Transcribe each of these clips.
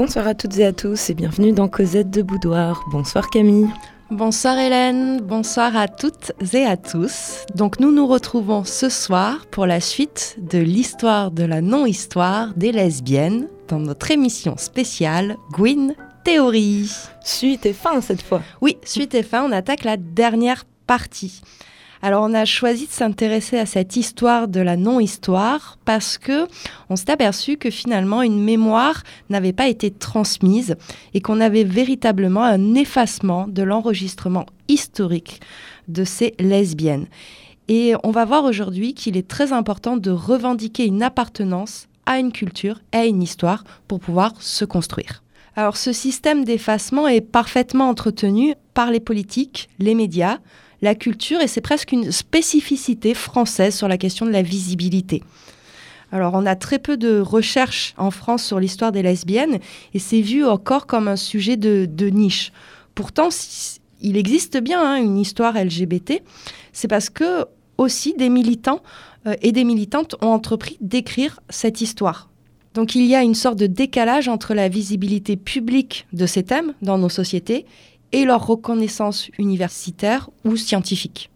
Bonsoir à toutes et à tous et bienvenue dans Cosette de Boudoir. Bonsoir Camille. Bonsoir Hélène, bonsoir à toutes et à tous. Donc nous nous retrouvons ce soir pour la suite de l'histoire de la non-histoire des lesbiennes dans notre émission spéciale Gwyn Théorie. Suite et fin cette fois. Oui, suite et fin, on attaque la dernière partie. Alors on a choisi de s'intéresser à cette histoire de la non-histoire parce que on s'est aperçu que finalement une mémoire n'avait pas été transmise et qu'on avait véritablement un effacement de l'enregistrement historique de ces lesbiennes. Et on va voir aujourd'hui qu'il est très important de revendiquer une appartenance à une culture, à une histoire pour pouvoir se construire. Alors ce système d'effacement est parfaitement entretenu par les politiques, les médias, la culture et c'est presque une spécificité française sur la question de la visibilité. Alors, on a très peu de recherches en France sur l'histoire des lesbiennes et c'est vu encore comme un sujet de, niche. Pourtant, il existe bien hein, une histoire LGBT. C'est parce que aussi des militants euh, et des militantes ont entrepris d'écrire cette histoire. Donc il y a une sorte de décalage entre la visibilité publique de ces thèmes dans nos sociétés et leur reconnaissance universitaire ou scientifique.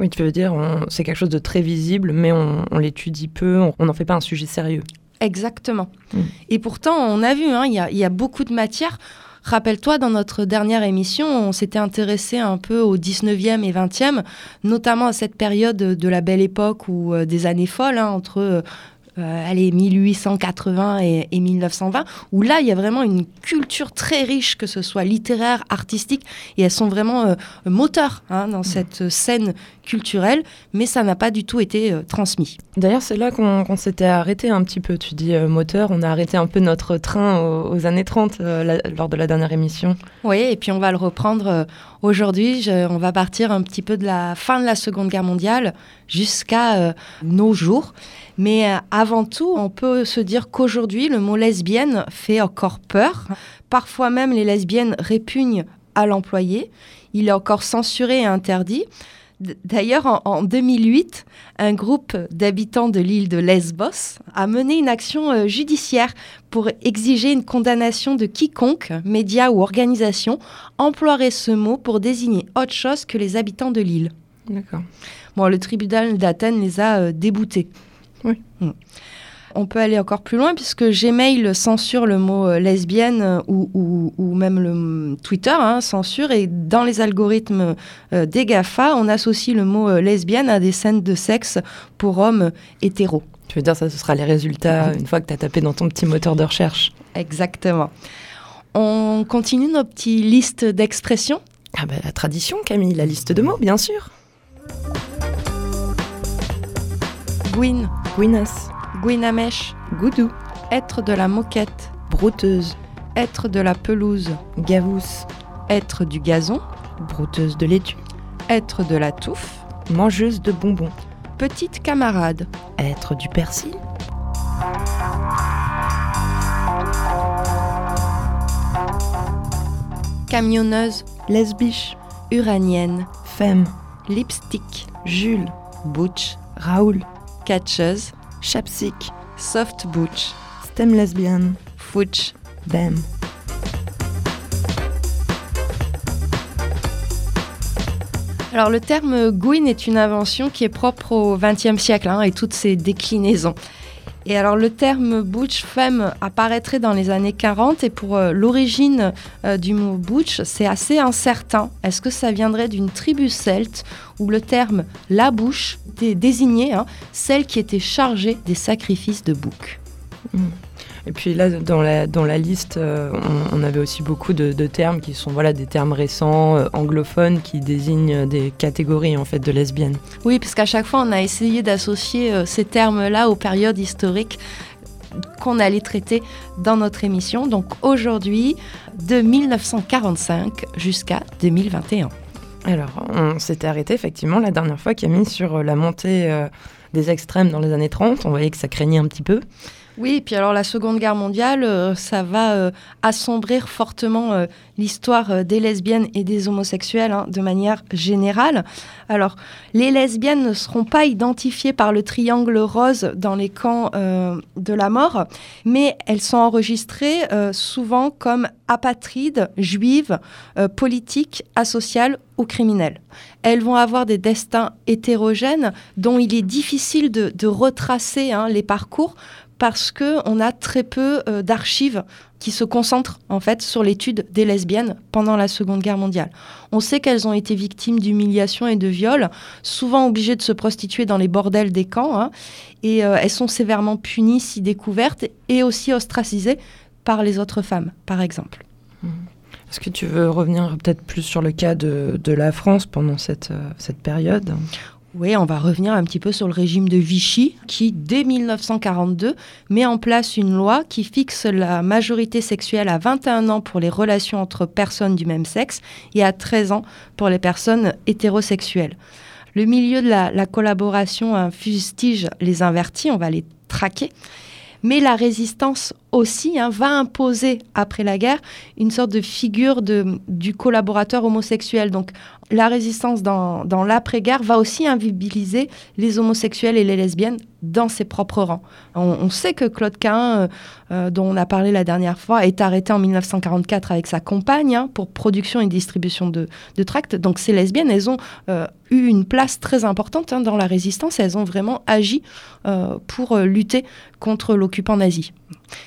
Oui, tu veux dire, c'est quelque chose de très visible, mais on, l'étudie peu, on n'en fait pas un sujet sérieux. Exactement. Mm. Et pourtant, on a vu, hein, il y, a beaucoup de matières. Rappelle-toi, dans notre dernière émission, on s'était intéressé un peu au 19e et 20e, notamment à cette période de la belle époque ou euh, des années folles, hein, entre euh, euh, allez, 1880 et, 1920, où là, il y a vraiment une culture très riche, que ce soit littéraire, artistique, et elles sont vraiment euh, moteurs hein, dans mmh. cette scène culturelle, mais ça n'a pas du tout été euh, transmis. D'ailleurs, c'est là qu'on s'était arrêté un petit peu. Tu dis moteur, on a arrêté un peu notre train aux, années 30 lors de la dernière émission. Oui, et puis on va le reprendre aujourd'hui. On va partir un petit peu de la fin de la Seconde Guerre mondiale jusqu'à nos jours. Mais euh, avant tout, on peut se dire qu'aujourd'hui, le mot lesbienne fait encore peur. Parfois même, les lesbiennes répugnent à l'employé. Il est encore censuré et interdit. D'ailleurs, en, 2008, un groupe d'habitants de l'île de Lesbos a mené une action euh, judiciaire pour exiger une condamnation de quiconque, média ou organisation, emploierait ce mot pour désigner autre chose que les habitants de l'île. D'accord. Bon, le tribunal d'Athènes les a euh, déboutés. Oui. Mm. On peut aller encore plus loin puisque Gmail censure le mot euh, lesbienne euh, ou, même le mm, Twitter hein, censure et dans les algorithmes euh, des GAFA, on associe le mot lesbienne à des scènes de sexe pour hommes hétéros. Tu veux dire ça, ce sera les résultats une fois que tu as tapé dans ton petit moteur de recherche Exactement. On continue nos petites listes d'expressions Ah ben la tradition Camille, la liste de mots bien sûr. Gwyn, Gwynas, Gwynamèche, Goudou, être de la moquette, brouteuse, être de la pelouse, gavousse, être du gazon, brouteuse de laitue, être de la touffe, mangeuse de bonbons, petite camarade, être du persil. Camionneuse, lesbiche, uranienne, femme, lipstick, Jules, butch, Raoul, catcheuse, chapsic, soft butch, stem lesbian, fouch, bam. Alors le terme Gwyn est une invention qui est propre au XXe siècle hein, et toutes ses déclinaisons. Et alors le terme butch femme apparaîtrait dans les années 40 et pour euh, l'origine euh, du mot butch, c'est assez incertain. Est-ce que ça viendrait d'une tribu celte où le terme la bouche désignait hein, celle qui était chargée des sacrifices de bouc? Hmm. Et puis là, dans la, dans la liste, euh, on, avait aussi beaucoup de, termes qui sont voilà, des termes récents, euh, anglophones, qui désignent des catégories en fait de lesbiennes. Oui, parce qu'à chaque fois, on a essayé d'associer euh, ces termes-là aux périodes historiques qu'on allait traiter dans notre émission. Donc aujourd'hui, de 1945 jusqu'à 2021. Alors, on s'était arrêté effectivement la dernière fois, Camille, sur la montée des extrêmes dans les années 30. On voyait que ça craignait un petit peu. Oui, puis alors la Seconde Guerre mondiale, euh, ça va euh, assombrir fortement euh, l'histoire des lesbiennes et des homosexuels hein, de manière générale. Alors, les lesbiennes ne seront pas identifiées par le triangle rose dans les camps de la mort, mais elles sont enregistrées souvent comme apatrides, juives, politiques, asociales ou criminelles. Elles vont avoir des destins hétérogènes dont il est difficile de, retracer hein, les parcours parce qu'on a très peu euh, d'archives qui se concentrent en fait sur l'étude des lesbiennes pendant la Seconde Guerre mondiale. On sait qu'elles ont été victimes d'humiliations et de viols, souvent obligées de se prostituer dans les bordels des camps, hein, et euh, elles sont sévèrement punies si découvertes et aussi ostracisées par les autres femmes, par exemple. Mmh. Est-ce que tu veux revenir peut-être plus sur le cas de, la France pendant cette, euh, cette période? Oui, on va revenir un petit peu sur le régime de Vichy, qui, dès 1942, met en place une loi qui fixe la majorité sexuelle à 21 ans pour les relations entre personnes du même sexe et à 13 ans pour les personnes hétérosexuelles. Le milieu de la, collaboration fustige les invertis, on va les traquer. Mais la résistance aussi hein, va imposer, après la guerre, une sorte de figure de, du collaborateur homosexuel. Donc la résistance dans, dans l'après-guerre va aussi invisibiliser les homosexuels et les lesbiennes dans ses propres rangs. On, sait que Claude Cain, euh, euh, dont on a parlé la dernière fois, est arrêté en 1944 avec sa compagne hein, pour production et distribution de, de, tracts. Donc ces lesbiennes, elles ont euh, une place très importante hein, dans la résistance. Elles ont vraiment agi pour lutter contre l'occupant nazi.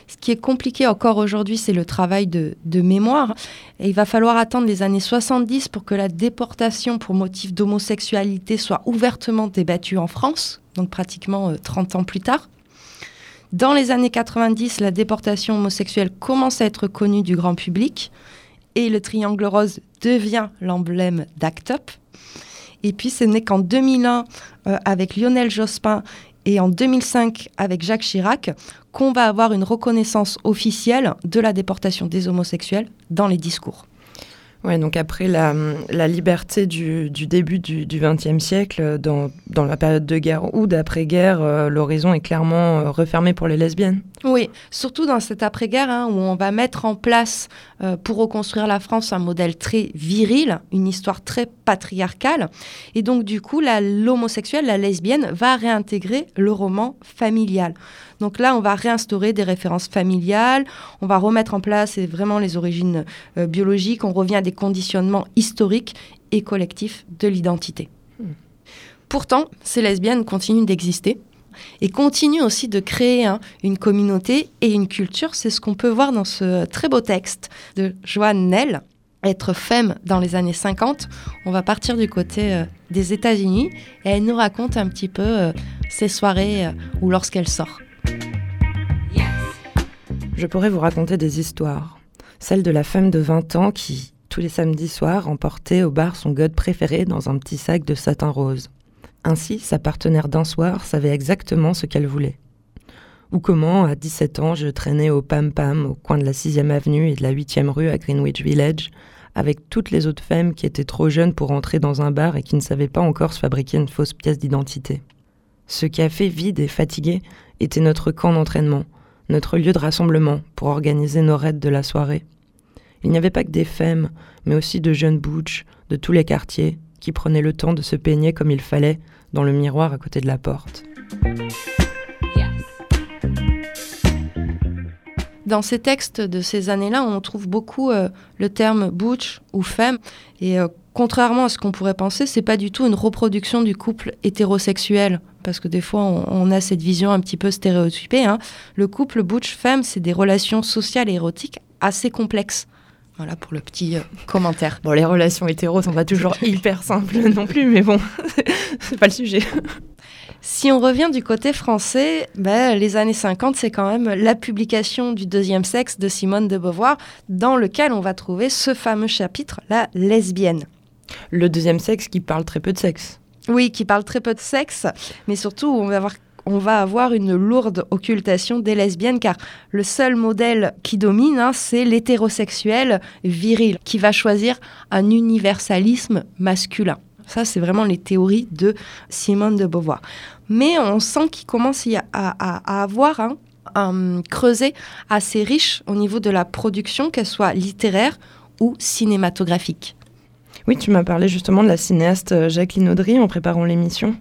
Ce qui est compliqué encore aujourd'hui, c'est le travail de, mémoire. Il va falloir attendre les années 70 pour que la déportation pour motif d'homosexualité soit ouvertement débattue en France, donc pratiquement 30 euh, ans plus tard. Dans les années 90, la déportation homosexuelle commence à être connue du grand public et le triangle rose devient l'emblème d'ACT UP. Et puis ce n'est qu'en 2001, euh, avec Lionel Jospin et en 2005 avec Jacques Chirac qu'on va avoir une reconnaissance officielle de la déportation des homosexuels dans les discours. Ouais, donc après la, la liberté du, du, début du XXe siècle, dans, dans, la période de guerre ou d'après-guerre, euh, l'horizon est clairement euh, refermé pour les lesbiennes. Oui, surtout dans cette après-guerre hein, où on va mettre en place euh, pour reconstruire la France un modèle très viril, une histoire très patriarcale. Et donc du coup, l'homosexuel, la lesbienne va réintégrer le roman familial. Donc là, on va réinstaurer des références familiales, on va remettre en place vraiment les origines euh, biologiques, on revient à des conditionnements historiques et collectifs de l'identité. Hmm. Pourtant, ces lesbiennes continuent d'exister et continuent aussi de créer hein, une communauté et une culture. C'est ce qu'on peut voir dans ce très beau texte de Joanne Nell, Être femme dans les années 50. On va partir du côté euh, des États-Unis et elle nous raconte un petit peu euh, ses soirées ou lorsqu'elle sort. Je pourrais vous raconter des histoires. Celle de la femme de 20 ans qui, tous les samedis soirs, emportait au bar son god préféré dans un petit sac de satin rose. Ainsi, sa partenaire d'un soir savait exactement ce qu'elle voulait. Ou comment, à 17 ans, je traînais au Pam Pam, au coin de la 6e avenue et de la 8e rue à Greenwich Village, avec toutes les autres femmes qui étaient trop jeunes pour entrer dans un bar et qui ne savaient pas encore se fabriquer une fausse pièce d'identité. Ce café vide et fatigué était notre camp d'entraînement, notre lieu de rassemblement pour organiser nos raids de la soirée. Il n'y avait pas que des femmes, mais aussi de jeunes butch de tous les quartiers qui prenaient le temps de se peigner comme il fallait dans le miroir à côté de la porte. Dans ces textes de ces années-là, on trouve beaucoup euh, le terme butch ou femme. Et euh, contrairement à ce qu'on pourrait penser, c'est pas du tout une reproduction du couple hétérosexuel parce que des fois on, a cette vision un petit peu stéréotypée. Hein. Le couple butch-femme, c'est des relations sociales et érotiques assez complexes. Voilà pour le petit euh, commentaire. Bon, les relations hétéros sont pas toujours hyper simples non plus, mais bon, c'est pas le sujet. Si on revient du côté français, ben, les années 50, c'est quand même la publication du deuxième sexe de Simone de Beauvoir, dans lequel on va trouver ce fameux chapitre, la lesbienne. Le deuxième sexe qui parle très peu de sexe. Oui, qui parle très peu de sexe, mais surtout on va avoir on va avoir une lourde occultation des lesbiennes car le seul modèle qui domine, hein, c'est l'hétérosexuel viril qui va choisir un universalisme masculin. Ça, c'est vraiment les théories de Simone de Beauvoir. Mais on sent qu'il commence à, avoir hein, un creuset assez riche au niveau de la production, qu'elle soit littéraire ou cinématographique. Oui, tu m'as parlé justement de la cinéaste euh, Jacqueline Audry en préparant l'émission.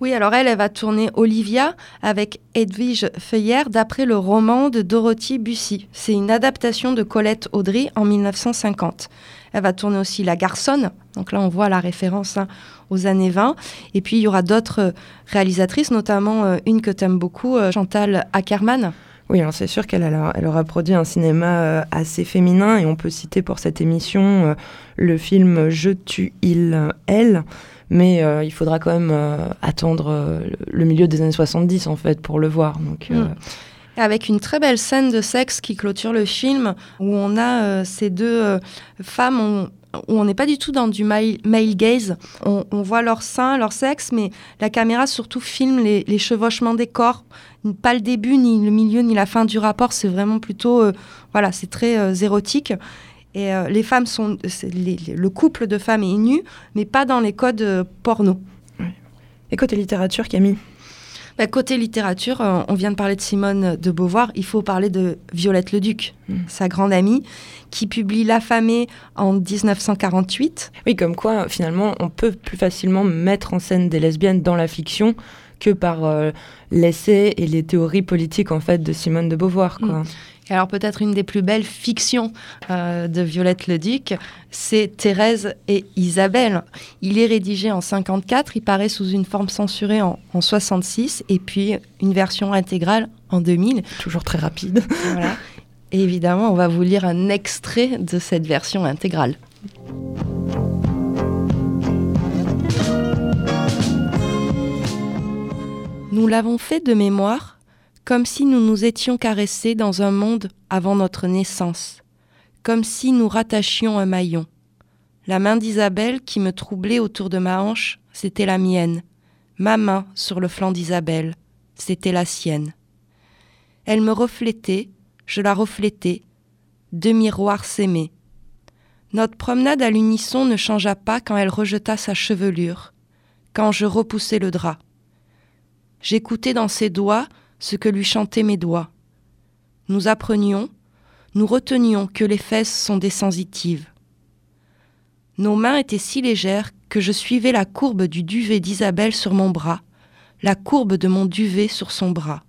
Oui, alors elle, elle va tourner Olivia avec Edwige Feuillère d'après le roman de Dorothy Bussy. C'est une adaptation de Colette Audry en 1950. Elle va tourner aussi La Garçonne. Donc là, on voit la référence hein, aux années 20. Et puis, il y aura d'autres réalisatrices, notamment euh, une que tu aimes beaucoup, euh, Chantal Ackerman. Oui, c'est sûr qu'elle elle aura produit un cinéma euh, assez féminin et on peut citer pour cette émission le film Je tue il elle mais il faudra quand même attendre le milieu des années 70 en fait pour le voir. Donc, mm. Avec une très belle scène de sexe qui clôture le film où on a ces deux femmes, où on n'est pas du tout dans du male, gaze. On, voit leur sein, leur sexe, mais la caméra surtout filme les, chevauchements des corps. Pas le début, ni le milieu, ni la fin du rapport. C'est vraiment plutôt, euh, voilà, c'est très euh, érotique. Et euh, les femmes sont, le couple de femmes est nu, mais pas dans les codes porno. Et côté littérature, Camille? Bah, côté littérature, euh, on vient de parler de Simone de Beauvoir, il faut parler de Violette Leduc, Duc, hmm. sa grande amie, qui publie L'affamée en 1948. Oui, comme quoi, finalement, on peut plus facilement mettre en scène des lesbiennes dans la fiction que par euh, l'essai et les théories politiques en fait de Simone de Beauvoir. Quoi. Hmm alors peut-être une des plus belles fictions euh, de Violette le Duc, c'est Thérèse et Isabelle. Il est rédigé en 54, il paraît sous une forme censurée en, en 66 et puis une version intégrale en 2000. Toujours très rapide. Voilà. Et évidemment, on va vous lire un extrait de cette version intégrale. Nous l'avons fait de mémoire comme si nous nous étions caressés dans un monde avant notre naissance, comme si nous rattachions un maillon. La main d'Isabelle qui me troublait autour de ma hanche, c'était la mienne. Ma main sur le flanc d'Isabelle, c'était la sienne. Elle me reflétait, je la reflétais, deux miroirs s'aimaient. Notre promenade à l'unisson ne changea pas quand elle rejeta sa chevelure, quand je repoussai le drap. J'écoutais dans ses doigts ce que lui chantaient mes doigts. Nous apprenions, nous retenions que les fesses sont des sensitives. Nos mains étaient si légères que je suivais la courbe du duvet d'Isabelle sur mon bras, la courbe de mon duvet sur son bras.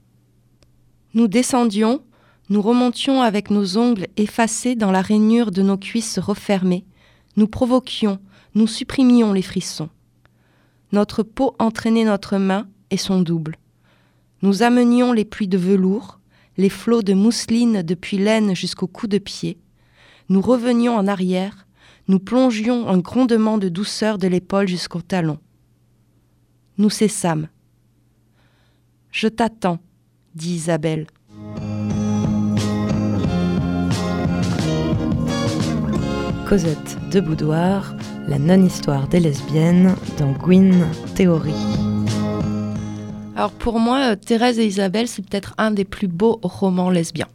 Nous descendions, nous remontions avec nos ongles effacés dans la rainure de nos cuisses refermées, nous provoquions, nous supprimions les frissons. Notre peau entraînait notre main et son double. Nous amenions les pluies de velours, les flots de mousseline depuis l'aine jusqu'au cou de pied. Nous revenions en arrière, nous plongions un grondement de douceur de l'épaule jusqu'au talon. Nous cessâmes. Je t'attends, dit Isabelle. Cosette de Boudoir, la non-histoire des lesbiennes dans Gwyn Théorie. Alors pour moi, euh, Thérèse et Isabelle, c'est peut-être un des plus beaux romans lesbiens.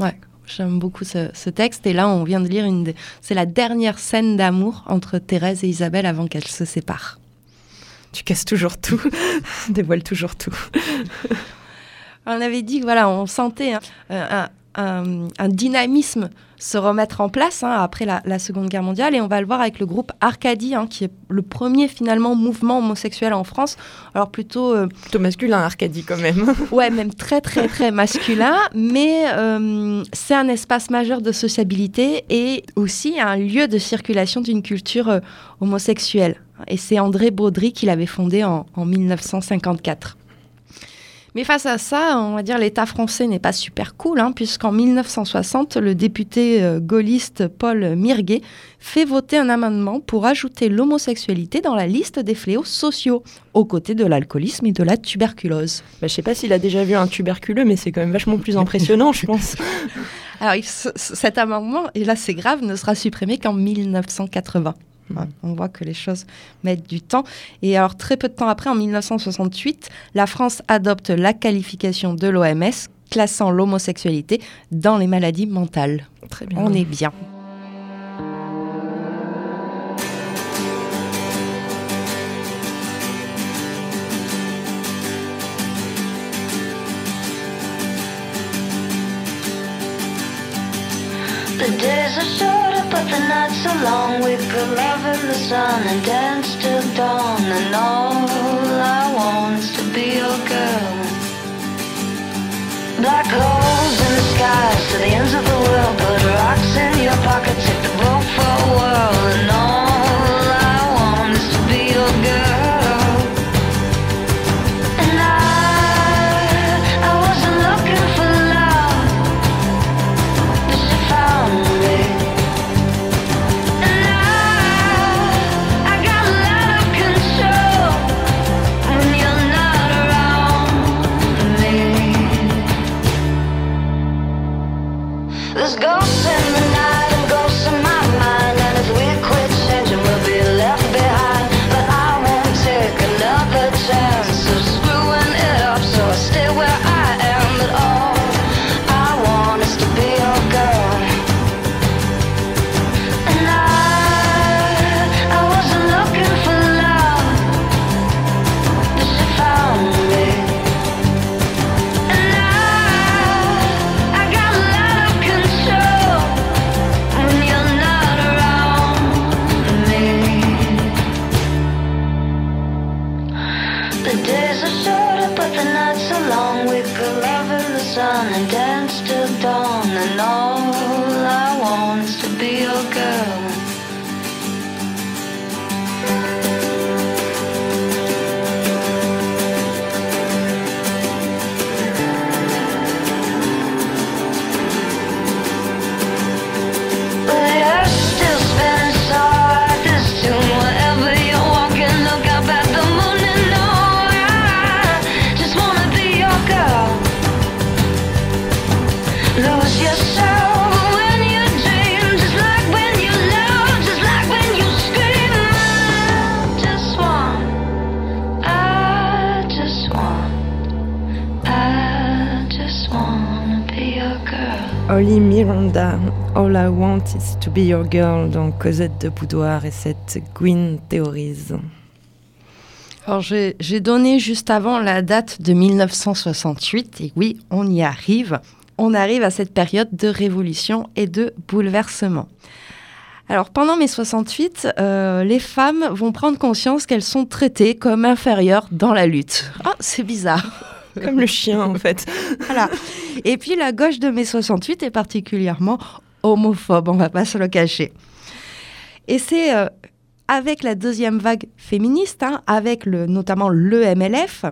Ouais, j'aime beaucoup ce, texte. Et là, on vient de lire une. C'est la dernière scène d'amour entre Thérèse et Isabelle avant qu'elles se séparent. Tu casses toujours tout, dévoiles toujours tout. on avait dit que voilà, on sentait un, un dynamisme se remettre en place hein, après la, Seconde Guerre mondiale. Et on va le voir avec le groupe Arcadie, hein, qui est le premier finalement mouvement homosexuel en France. Alors plutôt... Euh, plutôt masculin, Arcadie quand même. ouais, même très très très masculin. Mais euh, c'est un espace majeur de sociabilité et aussi un lieu de circulation d'une culture euh, homosexuelle. Et c'est André Baudry qui l'avait fondé en 1954. Mais face à ça, on va dire l'État français n'est pas super cool, hein, puisqu'en 1960, le député euh, gaulliste Paul Mirguet fait voter un amendement pour ajouter l'homosexualité dans la liste des fléaux sociaux, aux côtés de l'alcoolisme et de la tuberculose. Bah, je ne sais pas s'il a déjà vu un tuberculeux, mais c'est quand même vachement plus impressionnant, je pense. Alors, cet amendement, et là c'est grave, ne sera supprimé qu'en 1980. On voit que les choses mettent du temps. Et alors, très peu de temps après, en 1968, la France adopte la qualification de l'OMS classant l'homosexualité dans les maladies mentales. Très bien. On est bien. Long. We could love in the sun and dance till dawn. And all I want is to be your girl. Black holes in the skies to the ends of the world. Put rocks in your pocket, Holly Miranda, All I Want is to be your girl dans Cosette de Boudoir et cette Gwyn théorise. Alors j'ai donné juste avant la date de 1968 et oui, on y arrive. On arrive à cette période de révolution et de bouleversement. Alors pendant mai 68, euh, les femmes vont prendre conscience qu'elles sont traitées comme inférieures dans la lutte. Ah, c'est bizarre. Comme le chien en fait. Voilà. Et puis la gauche de mai 68 est particulièrement homophobe, on va pas se le cacher. Et c'est euh, avec la deuxième vague féministe, hein, avec notamment le MLF,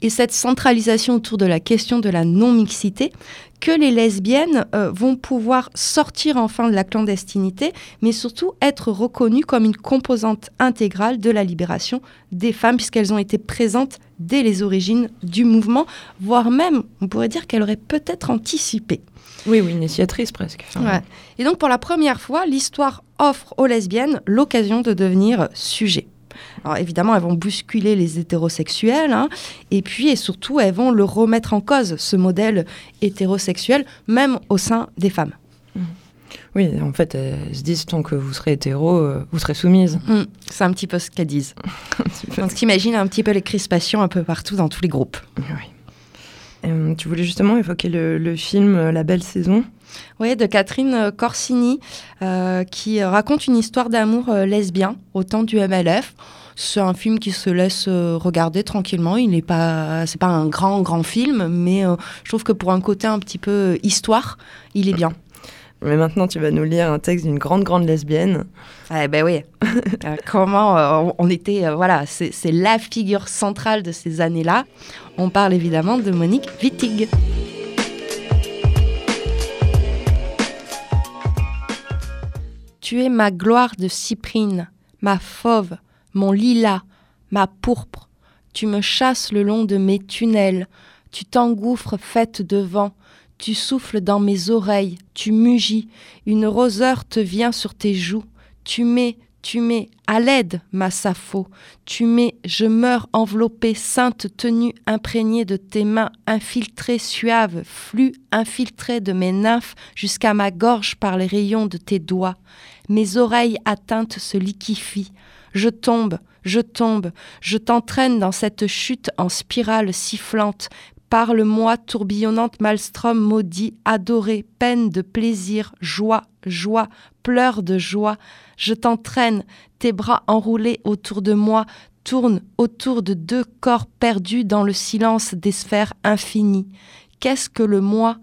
et cette centralisation autour de la question de la non-mixité, que les lesbiennes euh, vont pouvoir sortir enfin de la clandestinité, mais surtout être reconnues comme une composante intégrale de la libération des femmes, puisqu'elles ont été présentes dès les origines du mouvement, voire même, on pourrait dire qu'elles auraient peut-être anticipé. Oui, oui, initiatrice presque. Enfin, Ouais. Et donc pour la première fois, l'histoire offre aux lesbiennes l'occasion de devenir sujet. Alors évidemment, elles vont bousculer les hétérosexuels, hein, et puis et surtout, elles vont le remettre en cause, ce modèle hétérosexuel, même au sein des femmes. Oui, en fait, elles se disent tant que vous serez hétéro, euh, vous serez soumise. Hmm, c'est un petit peu ce qu'elles disent. Donc t'imagines un petit peu les crispations un peu partout dans tous les groupes. Oui. Euh, tu voulais justement évoquer le, le film euh, La Belle Saison? Oui, de Catherine euh, Corsini, euh, qui raconte une histoire d'amour euh, lesbien au temps du MLF. C'est un film qui se laisse euh, regarder tranquillement. Il n'est pas, c'est pas un grand grand film, mais je trouve que pour un côté un petit peu histoire, il est bien. Mais maintenant, tu vas nous lire un texte d'une grande, grande lesbienne. Eh ben oui. Euh, comment euh, on- était, euh, voilà, c'est c'est la figure centrale de ces années-là. On parle évidemment de Monique Wittig. Tu es ma gloire de cyprine, ma fauve, mon lilas, ma pourpre. Tu me chasses le long de mes tunnels, tu t'engouffres faite de vent, tu souffles dans mes oreilles, tu mugis, une roseur te vient sur tes joues, tu mets, tu mets, à l'aide, ma Sappho, tu mets, je meurs enveloppée, sainte tenue imprégnée de tes mains, infiltrée, suave, flux infiltré de mes nymphes jusqu'à ma gorge par les rayons de tes doigts. Mes oreilles atteintes se liquifient. Je tombe, je tombe, je t'entraîne dans cette chute en spirale sifflante. Parle-moi, tourbillonnante maelstrom maudit, adoré, peine de plaisir, joie, joie, pleure de joie. Je t'entraîne, tes bras enroulés autour de moi tournent autour de deux corps perdus dans le silence des sphères infinies. Qu'est-ce que le moi?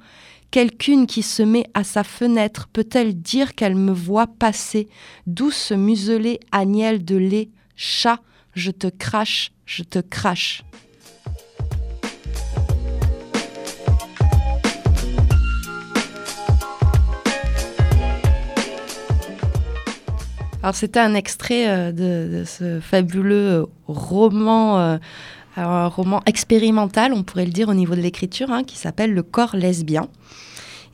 Quelqu'une qui se met à sa fenêtre peut-elle dire qu'elle me voit passer? Douce muselée agnelle de lait, chat, je te crache, je te crache. Alors c'était un extrait euh, de, de ce fabuleux roman, euh, un roman expérimental, on pourrait le dire au niveau de l'écriture, hein, qui s'appelle Le corps lesbien.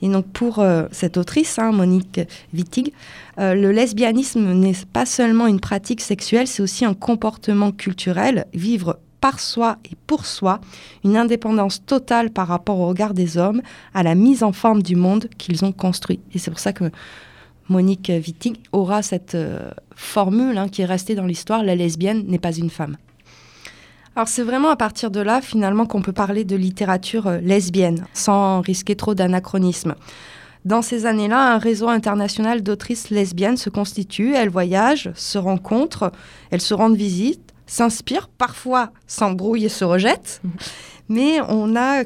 Et donc pour euh, cette autrice, hein, Monique Wittig, euh, le lesbianisme n'est pas seulement une pratique sexuelle, c'est aussi un comportement culturel, vivre par soi et pour soi, une indépendance totale par rapport au regard des hommes, à la mise en forme du monde qu'ils ont construit. Et c'est pour ça que Monique Wittig aura cette euh, formule hein, qui est restée dans l'histoire, la lesbienne n'est pas une femme. Alors c'est vraiment à partir de là finalement qu'on peut parler de littérature euh, lesbienne, sans risquer trop d'anachronisme. Dans ces années-là, un réseau international d'autrices lesbiennes se constitue, elles voyagent, se rencontrent, elles se rendent visite, s'inspirent, parfois s'embrouillent et se rejettent. Mais on a,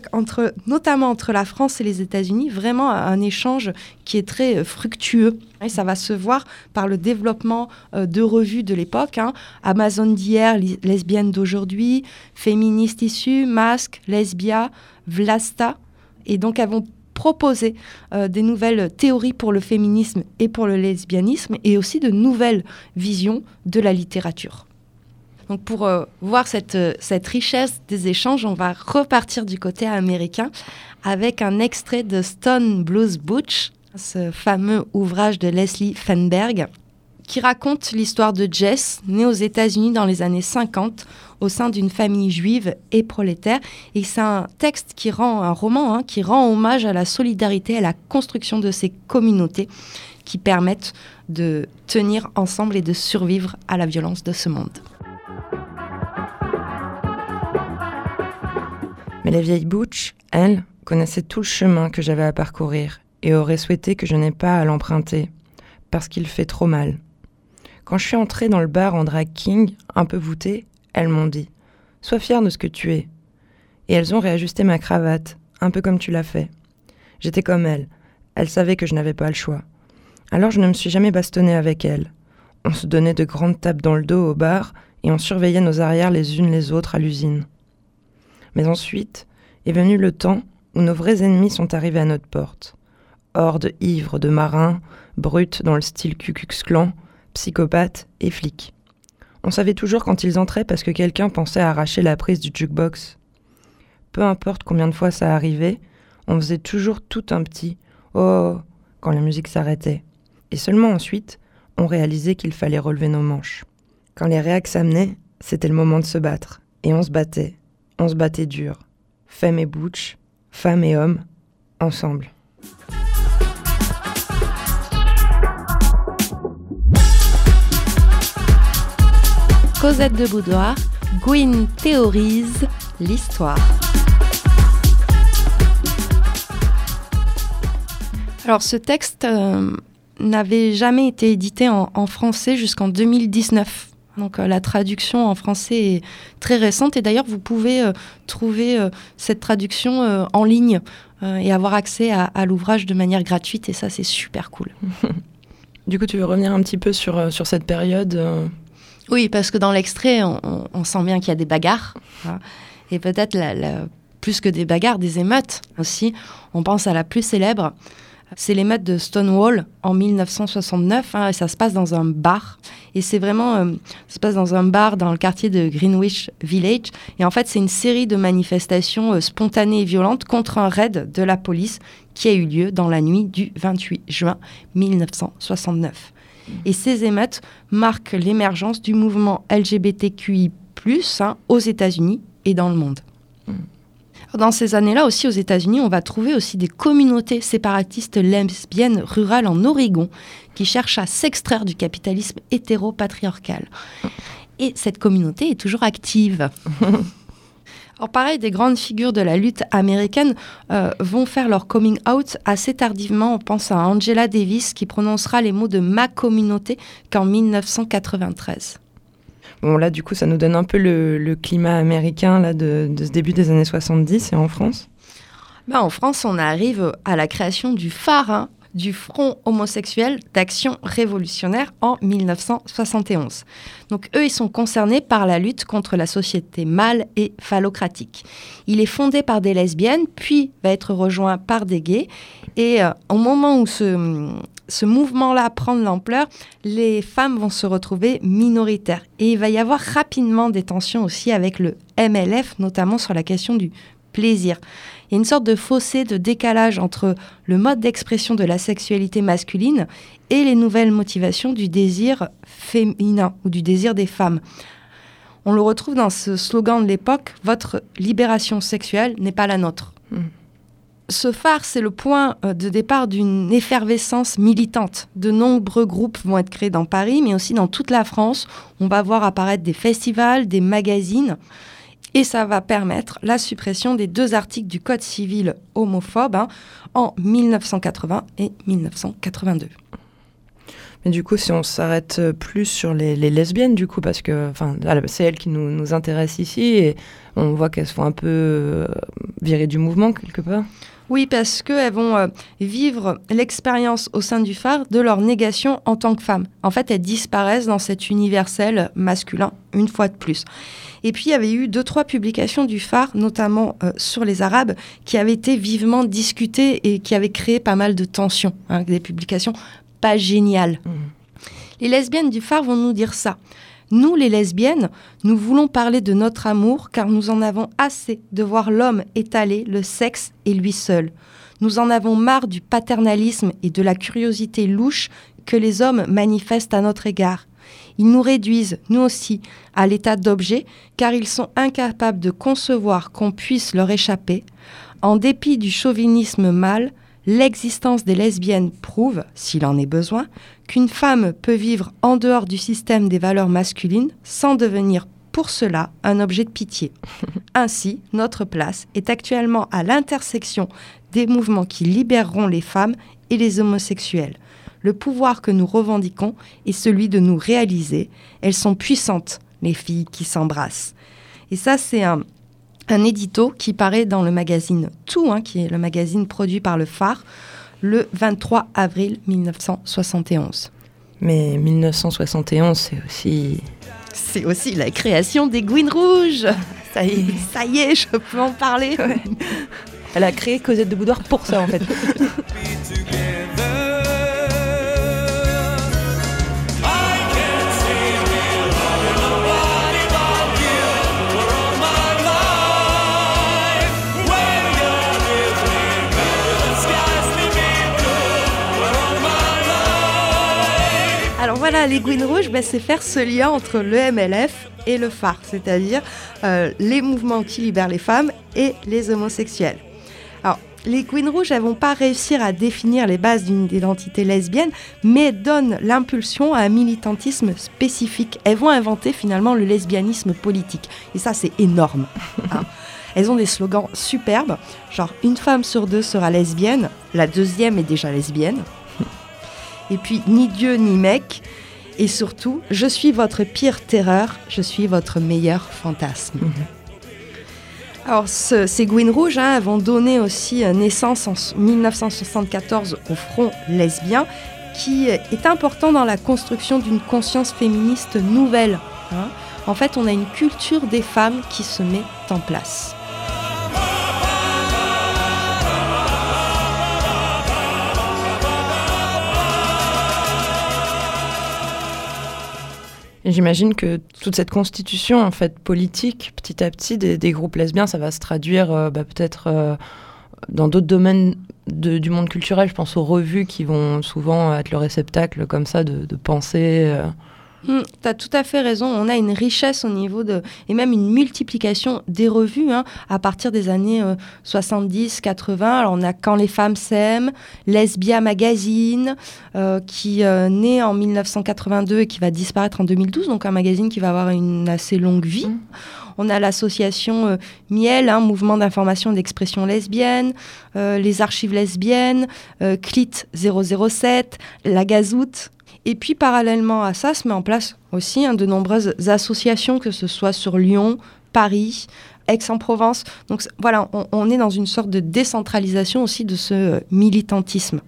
notamment entre la France et les États-Unis, vraiment un échange qui est très euh, fructueux. Et ça va se voir par le développement euh, de revues de l'époque. hein. Amazon d'hier, lesbienne d'aujourd'hui, féministe issue, Masque, Lesbia, Vlasta. Et donc elles vont proposer euh, des nouvelles théories pour le féminisme et pour le lesbianisme et aussi de nouvelles visions de la littérature. Donc pour euh, voir cette, euh, cette richesse des échanges, on va repartir du côté américain avec un extrait de Stone Blues Butch, ce fameux ouvrage de Leslie Fenberg, qui raconte l'histoire de Jess, née aux États-Unis dans les années 50 au sein d'une famille juive et prolétaire. Et c'est un texte qui rend, un roman, hein, qui rend hommage à la solidarité, à la construction de ces communautés qui permettent de tenir ensemble et de survivre à la violence de ce monde. Mais la vieille Butch, elle, connaissait tout le chemin que j'avais à parcourir et aurait souhaité que je n'aie pas à l'emprunter, parce qu'il fait trop mal. Quand je suis entrée dans le bar en drag king, un peu voûtée, elles m'ont dit Sois fière de ce que tu es. Et elles ont réajusté ma cravate, un peu comme tu l'as fait. J'étais comme elles. Elles savaient que je n'avais pas le choix. Alors je ne me suis jamais bastonnée avec elles. On se donnait de grandes tapes dans le dos au bar et on surveillait nos arrières les unes les autres à l'usine. Mais ensuite est venu le temps où nos vrais ennemis sont arrivés à notre porte. Horde ivre de marins, brutes dans le style Ku Klan, psychopathes et flics. On savait toujours quand ils entraient parce que quelqu'un pensait à arracher la prise du jukebox. Peu importe combien de fois ça arrivait, on faisait toujours tout un petit Oh quand la musique s'arrêtait. Et seulement ensuite, on réalisait qu'il fallait relever nos manches. Quand les réacs s'amenaient, c'était le moment de se battre. Et on se battait. On se battait dur. Femmes et butch, femmes et hommes, ensemble. Cosette de Boudoir, Gwyn théorise l'histoire. Alors ce texte euh, n'avait jamais été édité en, en français jusqu'en 2019. Donc euh, la traduction en français est très récente et d'ailleurs vous pouvez euh, trouver euh, cette traduction en ligne et avoir accès à, à l'ouvrage de manière gratuite et ça c'est super cool. Du coup, tu veux revenir un petit peu sur, sur cette période Oui, parce que dans l'extrait, on, on- on sent bien qu'il y a des bagarres. et peut-être la- la- plus que des bagarres, des émeutes aussi. On pense à la plus célèbre. C'est l'émeute de Stonewall en 1969. hein, et ça se passe dans un bar. Et c'est vraiment. euh, ça se passe dans un bar dans le quartier de Greenwich Village. Et en fait, c'est une série de manifestations euh, spontanées et violentes contre un raid de la police qui a eu lieu dans la nuit du 28 juin 1969. Et ces émeutes marquent l'émergence du mouvement LGBTQI+, hein, aux États-Unis et dans le monde. Dans ces années-là aussi, aux États-Unis, on va trouver aussi des communautés séparatistes lesbiennes rurales en Oregon qui cherchent à s'extraire du capitalisme hétéropatriarcal. Et cette communauté est toujours active. Alors pareil, des grandes figures de la lutte américaine euh, vont faire leur coming out assez tardivement. On pense à Angela Davis qui prononcera les mots de ma communauté qu'en 1993. Bon, là, du coup, ça nous donne un peu le, climat américain là, de, ce début des années 70 et en France? Ben, en France, on arrive à la création du phare hein, du Front homosexuel d'action révolutionnaire en 1971. Donc eux, ils sont concernés par la lutte contre la société mâle et phallocratique. Il est fondé par des lesbiennes, puis va être rejoint par des gays. Et euh, au moment où ce, ce mouvement-là prend de l'ampleur, les femmes vont se retrouver minoritaires. Et il va y avoir rapidement des tensions aussi avec le MLF, notamment sur la question du plaisir. Il y a une sorte de fossé, de décalage entre le mode d'expression de la sexualité masculine et les nouvelles motivations du désir féminin ou du désir des femmes. On le retrouve dans ce slogan de l'époque, Votre libération sexuelle n'est pas la nôtre. Mm. Ce phare, c'est le point euh, de départ d'une effervescence militante. De nombreux groupes vont être créés dans Paris, mais aussi dans toute la France. On va voir apparaître des festivals, des magazines et ça va permettre la suppression des deux articles du Code civil homophobe hein, en 1980 et 1982. Mais du coup, si on s'arrête plus sur les, les lesbiennes, du coup, parce que là, c'est elles qui nous, nous intéressent ici et on voit qu'elles se font un peu euh, virer du mouvement quelque part. Oui, parce qu'elles vont euh, vivre l'expérience au sein du phare de leur négation en tant que femmes. En fait, elles disparaissent dans cet universel masculin, une fois de plus. Et puis, il y avait eu deux, trois publications du phare, notamment euh, sur les Arabes, qui avaient été vivement discutées et qui avaient créé pas mal de tensions. hein, des publications pas géniales. Les lesbiennes du phare vont nous dire ça. Nous, les lesbiennes, nous voulons parler de notre amour car nous en avons assez de voir l'homme étaler le sexe et lui seul. Nous en avons marre du paternalisme et de la curiosité louche que les hommes manifestent à notre égard. Ils nous réduisent, nous aussi, à l'état d'objet car ils sont incapables de concevoir qu'on puisse leur échapper. En dépit du chauvinisme mâle, l'existence des lesbiennes prouve, s'il en est besoin, qu'une femme peut vivre en dehors du système des valeurs masculines sans devenir pour cela un objet de pitié. Ainsi, notre place est actuellement à l'intersection des mouvements qui libéreront les femmes et les homosexuels. Le pouvoir que nous revendiquons est celui de nous réaliser. Elles sont puissantes, les filles qui s'embrassent. Et ça, c'est un, un édito qui paraît dans le magazine Tout, hein, qui est le magazine produit par le phare, le 23 avril 1971. Mais 1971, c'est aussi. C'est aussi la création des Gouines Rouges. Ça y est. Ça y est, je peux en parler. Elle a créé Cosette de Boudoir pour ça, en fait. voilà, les Gouines Rouges, ben, c'est faire ce lien entre le MLF et le phare, c'est-à-dire euh, les mouvements qui libèrent les femmes et les homosexuels. Alors, les Queens Rouges, elles vont pas réussir à définir les bases d'une identité lesbienne, mais donnent l'impulsion à un militantisme spécifique. Elles vont inventer finalement le lesbianisme politique. Et ça, c'est énorme. hein. Elles ont des slogans superbes, genre une femme sur deux sera lesbienne, la deuxième est déjà lesbienne. Et puis ni Dieu ni mec. Et surtout, je suis votre pire terreur, je suis votre meilleur fantasme. Alors, ce- ces Gouines Rouges hein, vont donner aussi euh, naissance en s- 1974 au Front lesbien, qui euh, est important dans la construction d'une conscience féministe nouvelle. hein. En fait, on a une culture des femmes qui se met en place. J'imagine que toute cette constitution en fait politique, petit à petit, des, groupes lesbiens, ça va se traduire euh, bah, peut-être euh, dans d'autres domaines de- du monde culturel. Je pense aux revues qui vont souvent être le réceptacle comme ça de, de pensées. Euh. tu as tout à fait raison. On a une richesse au niveau de. et même une multiplication des revues hein, à partir des années 70, 80. Alors, on a Quand les femmes s'aiment, Lesbia Magazine, euh, qui euh, naît en 1982 et qui va disparaître en 2012. Donc, un magazine qui va avoir une assez longue vie. Mm. On a l'association euh, Miel, hein, Mouvement d'information et d'expression lesbienne, euh, les archives lesbiennes, euh, CLIT 007, la Gazoute. Et puis parallèlement à ça, se met en place aussi hein, de nombreuses associations, que ce soit sur Lyon, Paris, Aix-en-Provence. Donc voilà, on, on est dans une sorte de décentralisation aussi de ce euh, militantisme.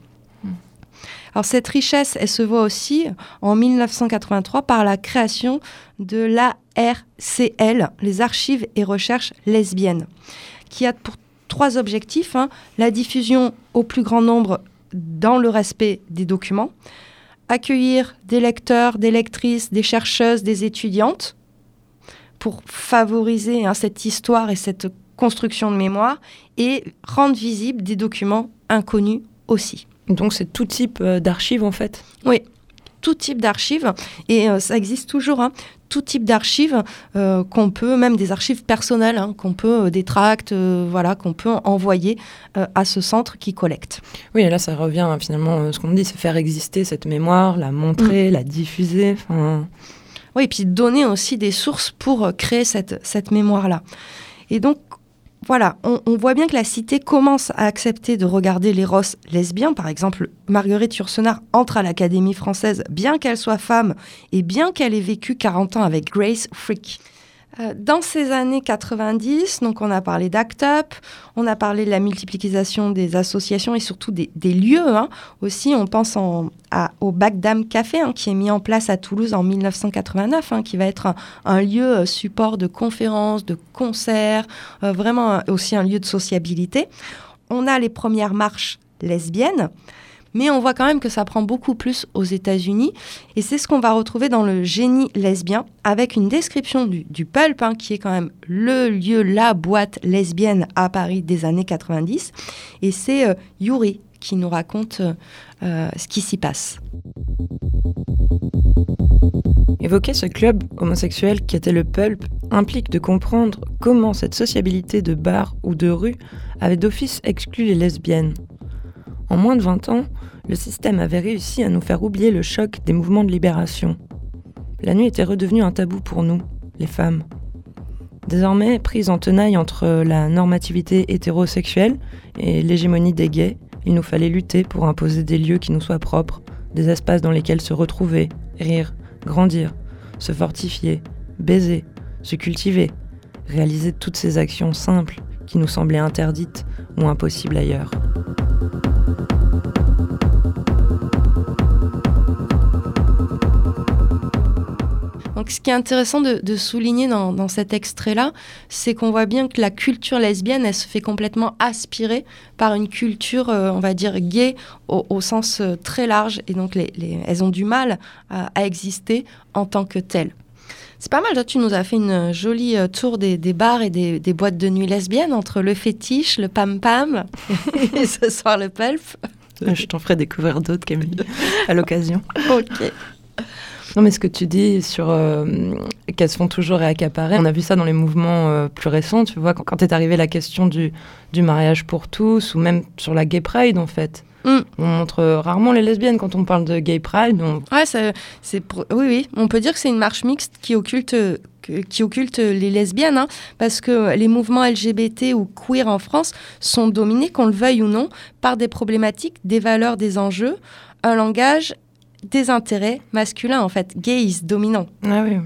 Alors cette richesse, elle se voit aussi en 1983 par la création de l'ARCL, les Archives et Recherches lesbiennes, qui a pour trois objectifs hein, la diffusion au plus grand nombre dans le respect des documents, accueillir des lecteurs, des lectrices, des chercheuses, des étudiantes pour favoriser hein, cette histoire et cette construction de mémoire et rendre visibles des documents inconnus aussi. Donc c'est tout type euh, d'archives en fait? Oui, tout type d'archives, et euh, ça existe toujours, hein, tout type d'archives euh, qu'on peut, même des archives personnelles, hein, qu'on peut, euh, des tracts, euh, voilà, qu'on peut envoyer à ce centre qui collecte. Oui, et là ça revient hein, finalement, ce qu'on dit, c'est faire exister cette mémoire, la montrer, Mm. la diffuser. Oui, et puis donner aussi des sources pour créer cette, cette mémoire-là. Et donc, voilà, on, voit bien que la cité commence à accepter de regarder les Ross lesbiens. Par exemple, Marguerite Yourcenar entre à l'Académie française, bien qu'elle soit femme et bien qu'elle ait vécu 40 ans avec Grace Frick. Euh, Dans ces années 90, donc on a parlé d'ACT UP, on a parlé de la multiplication des associations et surtout des, lieux. hein. Aussi, on pense en- à- au Bagdam Café hein, qui est mis en place à Toulouse en 1989, hein, qui va être un, lieu euh, support de conférences, de concerts, euh, vraiment aussi un lieu de sociabilité. On a les premières marches lesbiennes. Mais on voit quand même que ça prend beaucoup plus aux États-Unis. Et c'est ce qu'on va retrouver dans le génie lesbien, avec une description du, du pulp, hein, qui est quand même le lieu, la boîte lesbienne à Paris des années 90. Et c'est euh, Yuri qui nous raconte euh, euh, ce qui s'y passe. Évoquer ce club homosexuel qui était le pulp implique de comprendre comment cette sociabilité de bar ou de rue avait d'office exclu les lesbiennes. En moins de 20 ans, le système avait réussi à nous faire oublier le choc des mouvements de libération. La nuit était redevenue un tabou pour nous, les femmes. Désormais, prise en tenaille entre la normativité hétérosexuelle et l'hégémonie des gays, il nous fallait lutter pour imposer des lieux qui nous soient propres, des espaces dans lesquels se retrouver, rire, grandir, se fortifier, baiser, se cultiver, réaliser toutes ces actions simples qui nous semblaient interdites ou impossibles ailleurs. Donc, ce qui est intéressant de, de souligner dans, dans cet extrait-là, c'est qu'on voit bien que la culture lesbienne, elle se fait complètement aspirer par une culture, euh, on va dire, gay au, au sens euh, très large. Et donc, les, les- elles ont du mal à, à exister en tant que telles. C'est pas mal, toi, tu nous as fait une jolie euh, tour des, des bars et des, des boîtes de nuit lesbiennes entre le fétiche, le pam-pam et ce soir le pulp. Je t'en ferai découvrir d'autres, Camille, à l'occasion. Ok. Non, mais ce que tu dis sur euh, qu'elles se font toujours réaccaparer, on a vu ça dans les mouvements euh, plus récents, tu vois, quand, quand est arrivée la question du, du mariage pour tous, ou même sur la gay pride, en fait. Mm. On montre rarement les lesbiennes quand on parle de gay pride. on- Ouais, c'est pour- oui, oui. On peut dire que c'est une marche mixte qui occulte, euh, qui occulte les lesbiennes, hein, parce que les mouvements LGBT ou queer en France sont dominés, qu'on le veuille ou non, par des problématiques, des valeurs, des enjeux, un langage, des intérêts masculins, en fait, gays, dominants. Ah oui,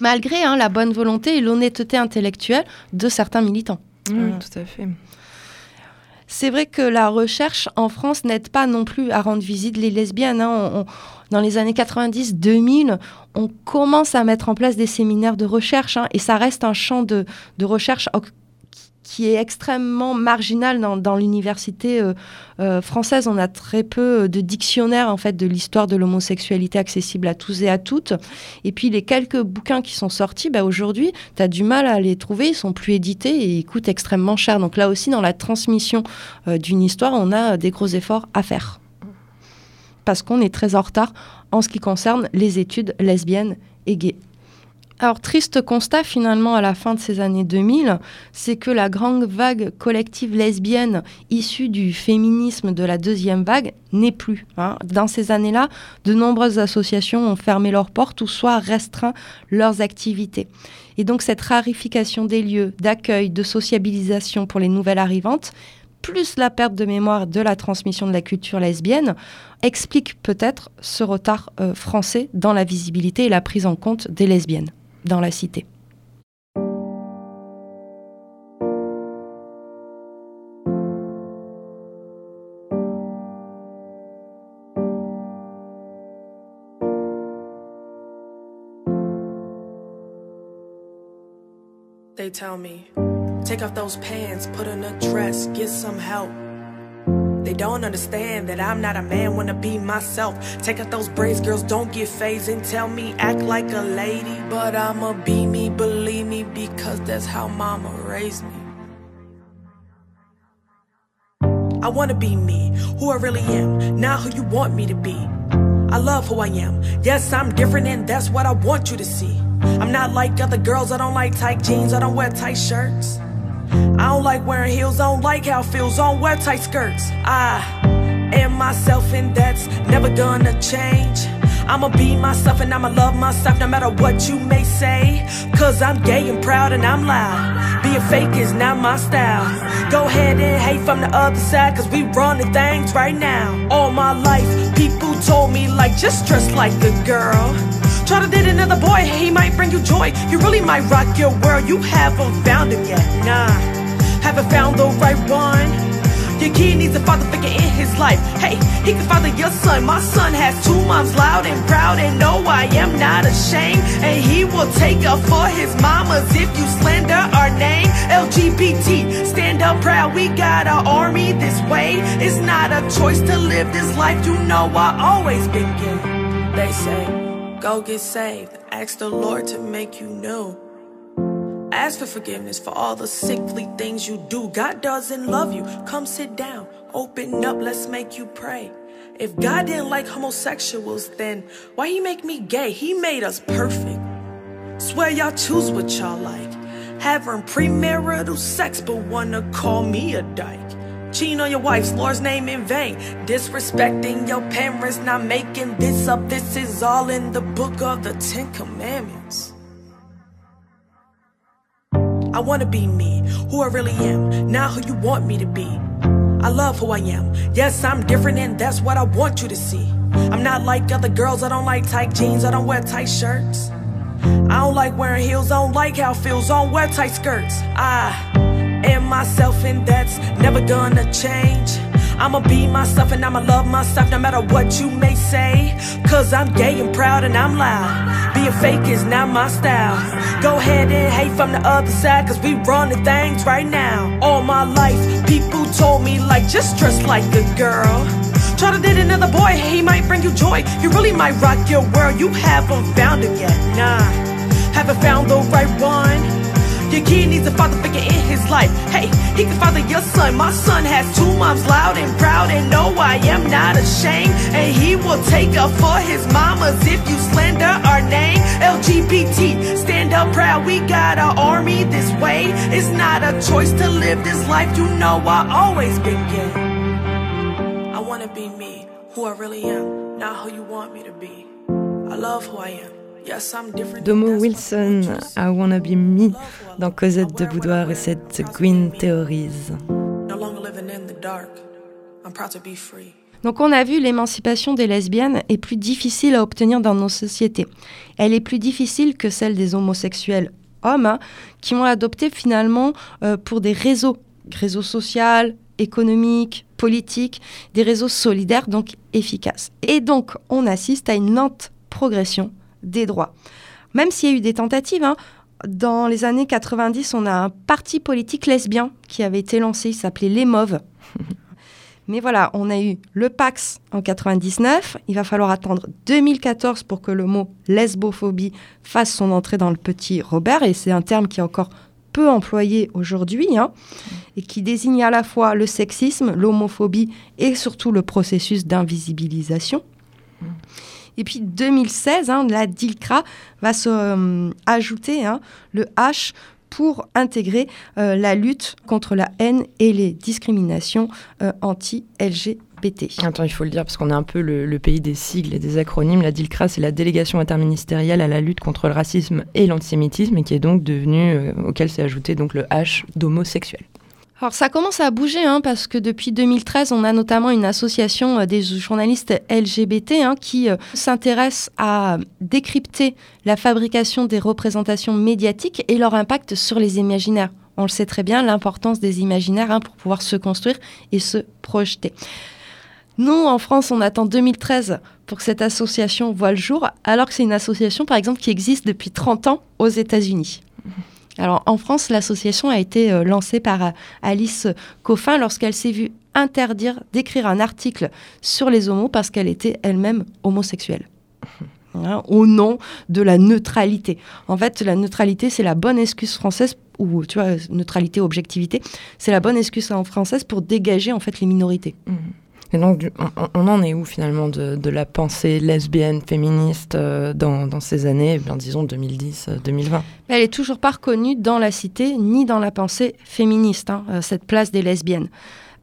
Malgré hein, la bonne volonté et l'honnêteté intellectuelle de certains militants. oui, Mm. tout à fait. C'est vrai que la recherche en France n'aide pas non plus à rendre visibles les lesbiennes. hein. On- on- dans les années 90-2000, on commence à mettre en place des séminaires de recherche hein, et ça reste un champ de, de recherche qui est extrêmement marginal dans, l'université euh, euh, française. On a très peu euh, de dictionnaires en fait de l'histoire de l'homosexualité accessible à tous et à toutes. Et puis les quelques bouquins qui sont sortis, bah, aujourd'hui, tu as du mal à les trouver, ils sont plus édités et ils coûtent extrêmement cher. Donc là aussi, dans la transmission d'une histoire, on a des gros efforts à faire. Parce qu'on est très en retard en ce qui concerne les études lesbiennes et gays. Alors, triste constat finalement à la fin de ces années 2000, c'est que la grande vague collective lesbienne issue du féminisme de la deuxième vague n'est plus. hein. Dans ces années-là, de nombreuses associations ont fermé leurs portes ou soit restreint leurs activités. Et donc cette rarification des lieux d'accueil, de sociabilisation pour les nouvelles arrivantes, plus la perte de mémoire de la transmission de la culture lesbienne, explique peut-être ce retard euh, français dans la visibilité et la prise en compte des lesbiennes dans la cité. They tell me, take off those pants, put on a dress, get some help. Don't understand that I'm not a man, wanna be myself. Take out those braids, girls, don't get phased and tell me act like a lady. But I'ma be me, believe me, because that's how mama raised me. I wanna be me, who I really am, not who you want me to be. I love who I am. Yes, I'm different, and that's what I want you to see. I'm not like other girls, I don't like tight jeans, I don't wear tight shirts. I don't like wearing heels, I don't like how it feels, I don't wear tight skirts. I am myself, and that's never gonna change. I'ma be myself and I'ma love myself no matter what you may say. Cause I'm gay and proud and I'm loud. Being fake is not my style. Go ahead and hate from the other side, cause we running things right now. All my life, people told me, like, just dress like a girl. Try to date another boy, he might bring you joy. He really might rock your world. You haven't found him yet, nah. Haven't found the right one. Your kid needs a father figure in his life. Hey, he can father your son. My son has two moms, loud and proud, and no, I am not ashamed. And he will take up for his mamas if you slander our name. LGBT, stand up proud. We got our army this way. It's not a choice to live this life. You know I always gay. They say, go get saved. Ask the Lord to make you new. Ask for forgiveness for all the sickly things you do. God doesn't love you. Come sit down, open up, let's make you pray. If God didn't like homosexuals, then why he make me gay? He made us perfect. Swear y'all choose what y'all like. Having premarital sex, but wanna call me a dyke. Cheating on your wife's Lord's name in vain. Disrespecting your parents, not making this up. This is all in the book of the Ten Commandments. I wanna be me, who I really am, not who you want me to be. I love who I am. Yes, I'm different, and that's what I want you to see. I'm not like other girls, I don't like tight jeans, I don't wear tight shirts. I don't like wearing heels, I don't like how it feels, I don't wear tight skirts. I am myself, and that's never gonna change. I'ma be myself and I'ma love myself no matter what you may say. Cause I'm gay and proud and I'm loud. Being fake is not my style. Go ahead and hate from the other side, cause we running things right now. All my life, people told me, like, just dress like a girl. Try to date another boy, he might bring you joy. He really might rock your world. You haven't found him yet, nah. Haven't found the right one. Your kid needs a father figure in his life. Hey, he can father your son. My son has two moms, loud and proud, and no, I am not ashamed. And he will take up for his mamas if you slander our name. LGBT, stand up proud. We got our army this way. It's not a choice to live this life. You know I always been gay. I wanna be me, who I really am, not who you want me to be. I love who I am. Yes, I'm different. Domo Wilson, I Wanna Be Me, dans Cosette de Boudoir et cette Green Theories. No longer living in the dark. I'm proud to be free. Donc on a vu l'émancipation des lesbiennes est plus difficile à obtenir dans nos sociétés. Elle est plus difficile que celle des homosexuels hommes hein, qui ont adopté finalement euh, pour des réseaux, réseaux sociaux, économiques, politiques, des réseaux solidaires donc efficaces. Et donc on assiste à une lente progression des droits. Même s'il y a eu des tentatives, hein, dans les années 90, on a un parti politique lesbien qui avait été lancé, il s'appelait Les Mauves. Mais voilà, on a eu le Pax en 99. Il va falloir attendre 2014 pour que le mot lesbophobie fasse son entrée dans le petit Robert. Et c'est un terme qui est encore peu employé aujourd'hui hein, et qui désigne à la fois le sexisme, l'homophobie et surtout le processus d'invisibilisation. Et puis 2016, hein, la DILCRA va se euh, ajouter hein, le H pour intégrer euh, la lutte contre la haine et les discriminations euh, anti-LGBT. Attends, il faut le dire parce qu'on est un peu le, pays des sigles et des acronymes. La DILCRA, c'est la délégation interministérielle à la lutte contre le racisme et l'antisémitisme et qui est donc devenue, auquel s'est ajouté donc le H d'homosexuel. Alors ça commence à bouger hein, parce que depuis 2013, on a notamment une association euh, des journalistes LGBT hein, qui euh, s'intéresse à décrypter la fabrication des représentations médiatiques et leur impact sur les imaginaires. On le sait très bien, l'importance des imaginaires hein, pour pouvoir se construire et se projeter. Nous, en France, on attend 2013 pour que cette association voit le jour, alors que c'est une association, par exemple, qui existe depuis 30 ans aux États-Unis. Alors en France, l'association a été euh, lancée par euh, Alice Coffin lorsqu'elle s'est vue interdire d'écrire un article sur les homos parce qu'elle était elle-même homosexuelle. Hein, au nom de la neutralité. En fait, la neutralité, c'est la bonne excuse française ou tu vois, neutralité, objectivité, c'est la bonne excuse en française pour dégager en fait les minorités. Et donc, on, en est où finalement de, la pensée lesbienne, féministe euh, dans, ces années, eh disons 2010-2020 Elle est toujours pas reconnue dans la cité ni dans la pensée féministe, hein, euh, cette place des lesbiennes.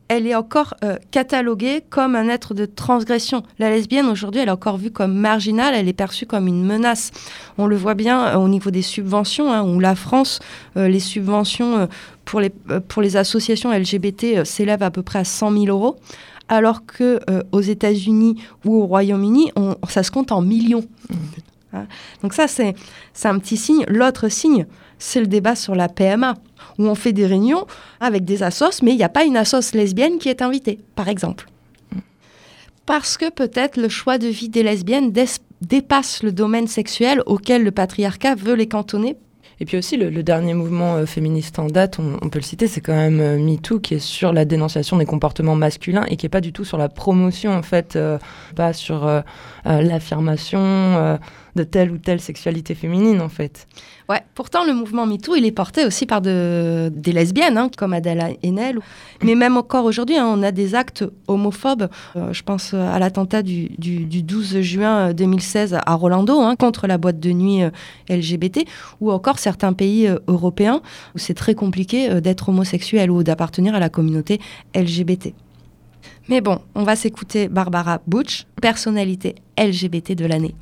Elle est encore euh, cataloguée comme un être de transgression. La lesbienne, aujourd'hui, elle est encore vue comme marginale, elle est perçue comme une menace. On le voit bien euh, au niveau des subventions, hein, où la France, euh, les subventions euh, pour, les, euh, associations LGBT euh, s'élèvent à peu près à 100 000 euros, alors que euh, aux États-Unis ou au Royaume-Uni, ça se compte en millions. Hein? Donc ça, c'est un petit signe. L'autre signe, c'est le débat sur la PMA, où on fait des réunions avec des assos, mais il n'y a pas une assos lesbienne qui est invitée, par exemple. Parce que peut-être le choix de vie des lesbiennes dépasse le domaine sexuel auquel le patriarcat veut les cantonner. Et puis aussi, le, dernier mouvement euh, féministe en date, on, peut le citer, c'est quand même euh, MeToo, qui est sur la dénonciation des comportements masculins et qui est pas du tout sur la promotion, en fait, euh, pas sur euh, l'affirmation de telle ou telle sexualité féminine, en fait. Ouais, pourtant le mouvement MeToo, il est porté aussi par de- des lesbiennes, hein, comme Adèle Haenel. Mais même encore aujourd'hui, hein, on a des actes homophobes. Euh, je pense à l'attentat du, du- du 12 juin euh, 2016 à Rolando hein, contre la boîte de nuit euh, LGBT, ou encore certains pays euh, européens où c'est très compliqué d'être homosexuel ou d'appartenir à la communauté LGBT. Mais bon, on va s'écouter Barbara Butch, personnalité LGBT de l'année.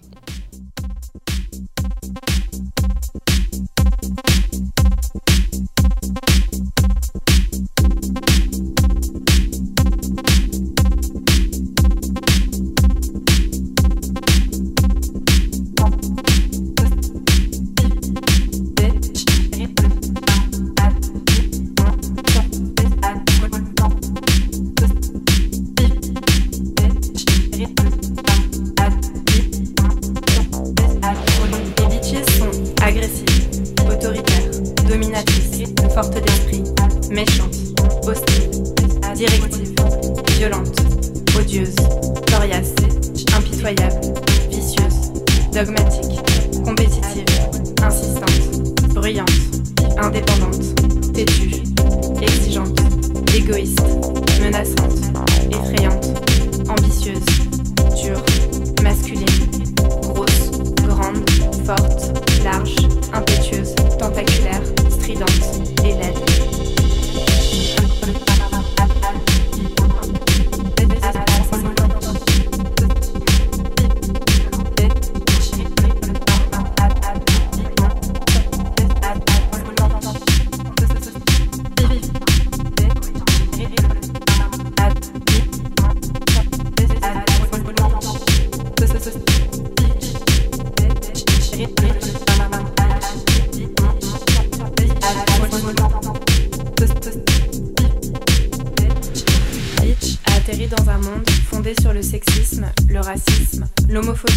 Nummer 5.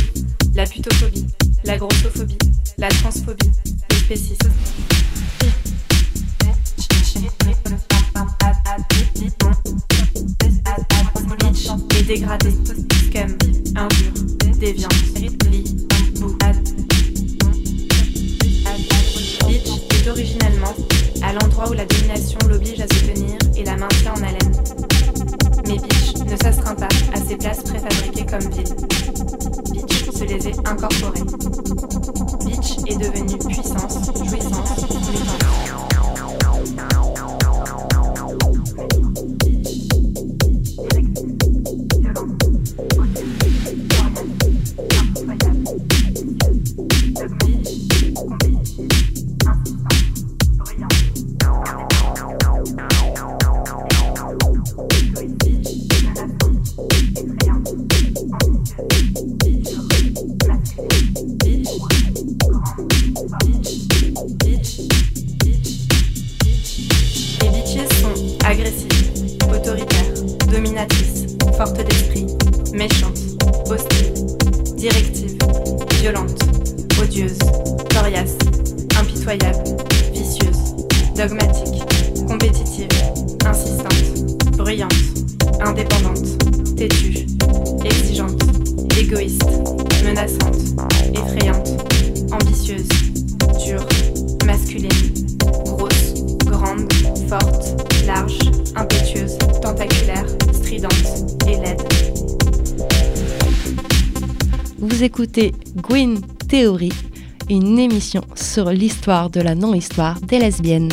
Masculines, grosses, grandes, fortes, larges, impétueuses, tentaculaires, stridentes et laides. Vous écoutez Gwyn Theory, une émission sur l'histoire de la non-histoire des lesbiennes.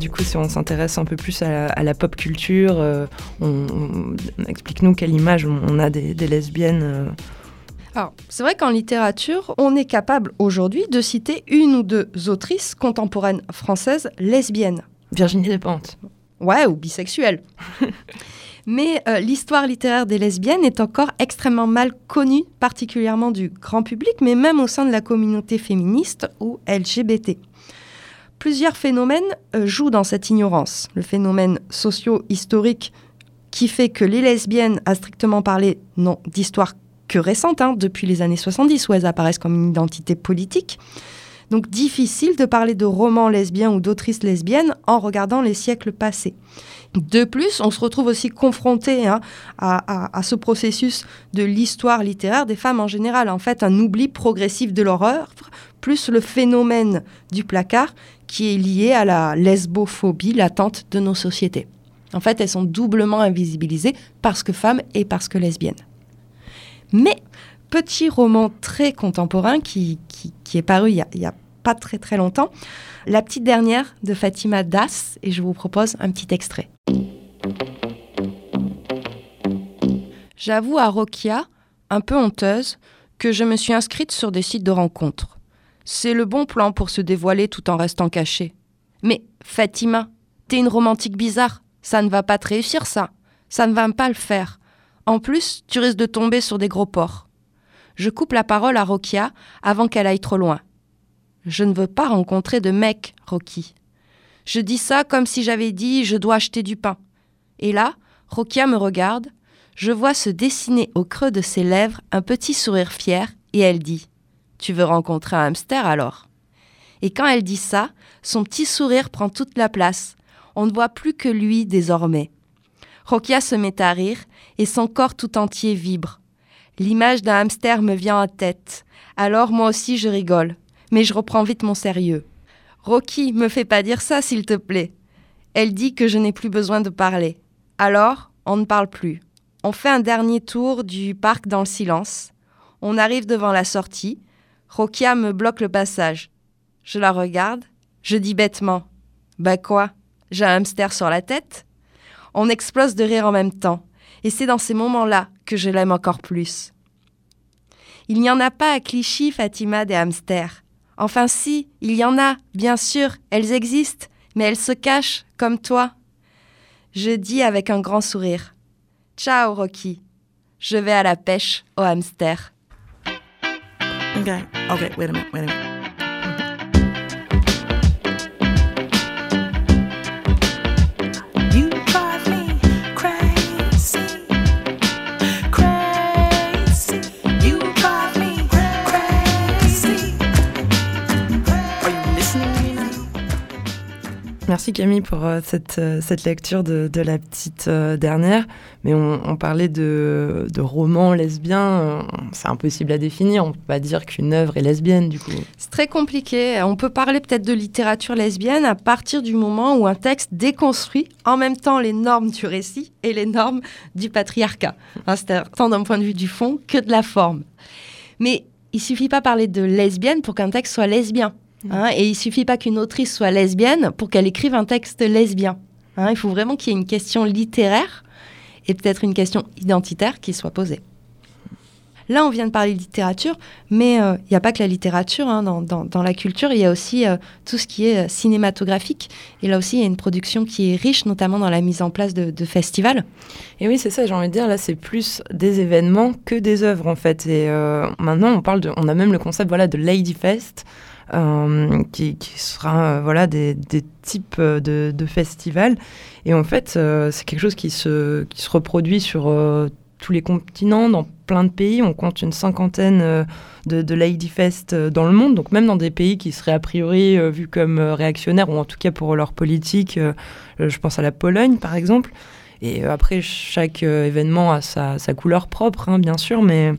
Du coup, si on s'intéresse un peu plus à la, à la pop culture, euh, on, on- explique-nous quelle image on, on a des, des lesbiennes. euh. Alors, c'est vrai qu'en littérature, on est capable aujourd'hui de citer une ou deux autrices contemporaines françaises lesbiennes. Virginie Despentes. Ouais, ou bisexuelles. Mais euh, l'histoire littéraire des lesbiennes est encore extrêmement mal connue, particulièrement du grand public, mais même au sein de la communauté féministe ou LGBT. Plusieurs phénomènes euh, jouent dans cette ignorance. Le phénomène socio-historique qui fait que les lesbiennes, à strictement parler, n'ont d'histoire que récente, hein, depuis les années 70, où elles apparaissent comme une identité politique. Donc difficile de parler de romans lesbiens ou d'autrices lesbiennes en regardant les siècles passés. De plus, on se retrouve aussi confronté hein, à, à- à ce processus de l'histoire littéraire des femmes en général. En fait, un oubli progressif de leur œuvre, plus le phénomène du placard qui est lié à la lesbophobie latente de nos sociétés. En fait, elles sont doublement invisibilisées parce que femmes et parce que lesbiennes. Mais, petit roman très contemporain qui, qui- est paru il y a- il y a pas très très longtemps, La petite dernière de Fatima Das, et je vous propose un petit extrait. J'avoue à Rokia, un peu honteuse, que je me suis inscrite sur des sites de rencontres. C'est le bon plan pour se dévoiler tout en restant cachée. Mais Fatima, t'es une romantique bizarre, ça ne va pas te réussir ça, ça ne va pas le faire. En plus, tu risques de tomber sur des gros porcs. Je coupe la parole à Rokia avant qu'elle aille trop loin. Je ne veux pas rencontrer de mec, Rocky. Je dis ça comme si j'avais dit je dois acheter du pain. Et là, Rokia me regarde, je vois se dessiner au creux de ses lèvres un petit sourire fier et elle dit Tu veux rencontrer un hamster alors? Et quand elle dit ça, son petit sourire prend toute la place. On ne voit plus que lui désormais. Rokia se met à rire et son corps tout entier vibre. L'image d'un hamster me vient en tête. Alors moi aussi je rigole, mais je reprends vite mon sérieux. Rocky, me fais pas dire ça s'il te plaît. Elle dit que je n'ai plus besoin de parler. Alors, on ne parle plus. On fait un dernier tour du parc dans le silence. On arrive devant la sortie. Rokia me bloque le passage. Je la regarde. Je dis bêtement Bah quoi? J'ai un hamster sur la tête? On explose de rire en même temps. Et c'est dans ces moments-là que je l'aime encore plus. Il n'y en a pas à Clichy, Fatima, des hamsters. Enfin si, il y en a, bien sûr, elles existent, mais elles se cachent, comme toi. Je dis avec un grand sourire. Ciao, Rocky. Je vais à la pêche au hamster. Okay. Okay. Wait a minute. Wait a minute. Merci Camille pour euh, cette, euh, cette lecture de, de la petite euh, dernière. Mais on, parlait de, de romans lesbiens, c'est impossible à définir. On peut pas dire qu'une œuvre est lesbienne du coup. C'est très compliqué. On peut parler peut-être de littérature lesbienne à partir du moment où un texte déconstruit en même temps les normes du récit et les normes du patriarcat. Hein, C'est tant d'un point de vue du fond que de la forme. Mais il suffit pas parler de lesbienne pour qu'un texte soit lesbien. Hein, et il suffit pas qu'une autrice soit lesbienne pour qu'elle écrive un texte lesbien. hein. il faut vraiment qu'il y ait une question littéraire et peut-être une question identitaire qui soit posée. Là, on vient de parler de littérature, mais euh, il n'y a pas que la littérature hein, dans, la culture, il y a aussi euh, tout ce qui est euh, cinématographique. Et là aussi, il y a une production qui est riche, notamment dans la mise en place de, festivals. Et oui, c'est ça, j'ai envie de dire, là, c'est plus des événements que des œuvres, en fait. Et maintenant, on parle on a même le concept, voilà, de Lady Fest, qui, qui sera, euh, voilà, des, des types euh, de, de festivals. Et en fait, euh, c'est quelque chose qui se, qui se reproduit sur euh, tous les continents, dans plein de pays. On compte une cinquantaine euh, de, de Lady Fest euh, dans le monde, donc même dans des pays qui seraient a priori euh, vus comme euh, réactionnaires, ou en tout cas pour leur politique. euh, je pense à la Pologne, par exemple. Et euh, après, chaque euh, événement a sa, sa couleur propre, hein, bien sûr, mais,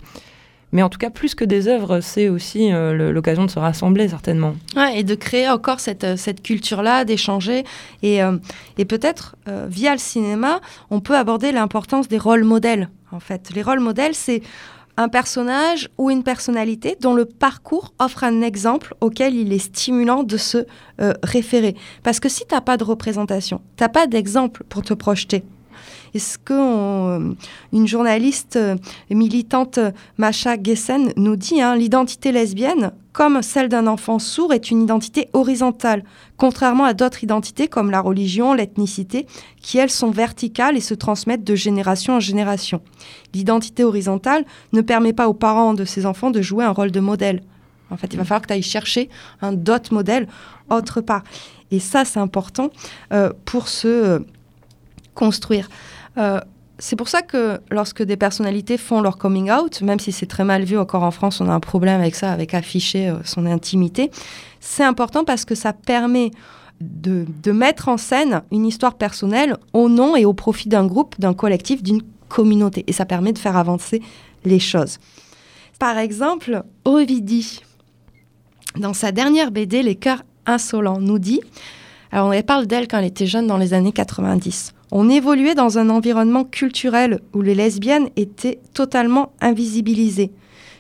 mais en tout cas, plus que des œuvres, c'est aussi euh, l'occasion de se rassembler, certainement. Ouais, et de créer encore cette, euh, cette culture-là, d'échanger. Et, euh, et peut-être, via le cinéma, on peut aborder l'importance des rôles modèles. En fait, les rôles modèles, c'est un personnage ou une personnalité dont le parcours offre un exemple auquel il est stimulant de se référer. Parce que si tu n'as pas de représentation, tu n'as pas d'exemple pour te projeter. Et ce que on, euh, journaliste euh, militante, Macha Gessen, nous dit, hein, l'identité lesbienne, comme celle d'un enfant sourd, est une identité horizontale, contrairement à d'autres identités comme la religion, l'ethnicité, qui elles sont verticales et se transmettent de génération en génération. L'identité horizontale ne permet pas aux parents de ces enfants de jouer un rôle de modèle. En fait, il va falloir que tu ailles chercher un d'autres modèle autre part. Et ça, c'est important euh, pour se euh, construire. Euh, c'est pour ça que lorsque des personnalités font leur coming out, même si c'est très mal vu encore en France, on a un problème avec ça, avec afficher euh, son intimité, c'est important parce que ça permet de, de mettre en scène une histoire personnelle au nom et au profit d'un groupe, d'un collectif, d'une communauté. Et ça permet de faire avancer les choses. Par exemple, Ovidie, dans sa dernière BD, Les cœurs insolents, nous dit, alors on parle d'elle quand elle était jeune dans les années 90. On évoluait dans un environnement culturel où les lesbiennes étaient totalement invisibilisées.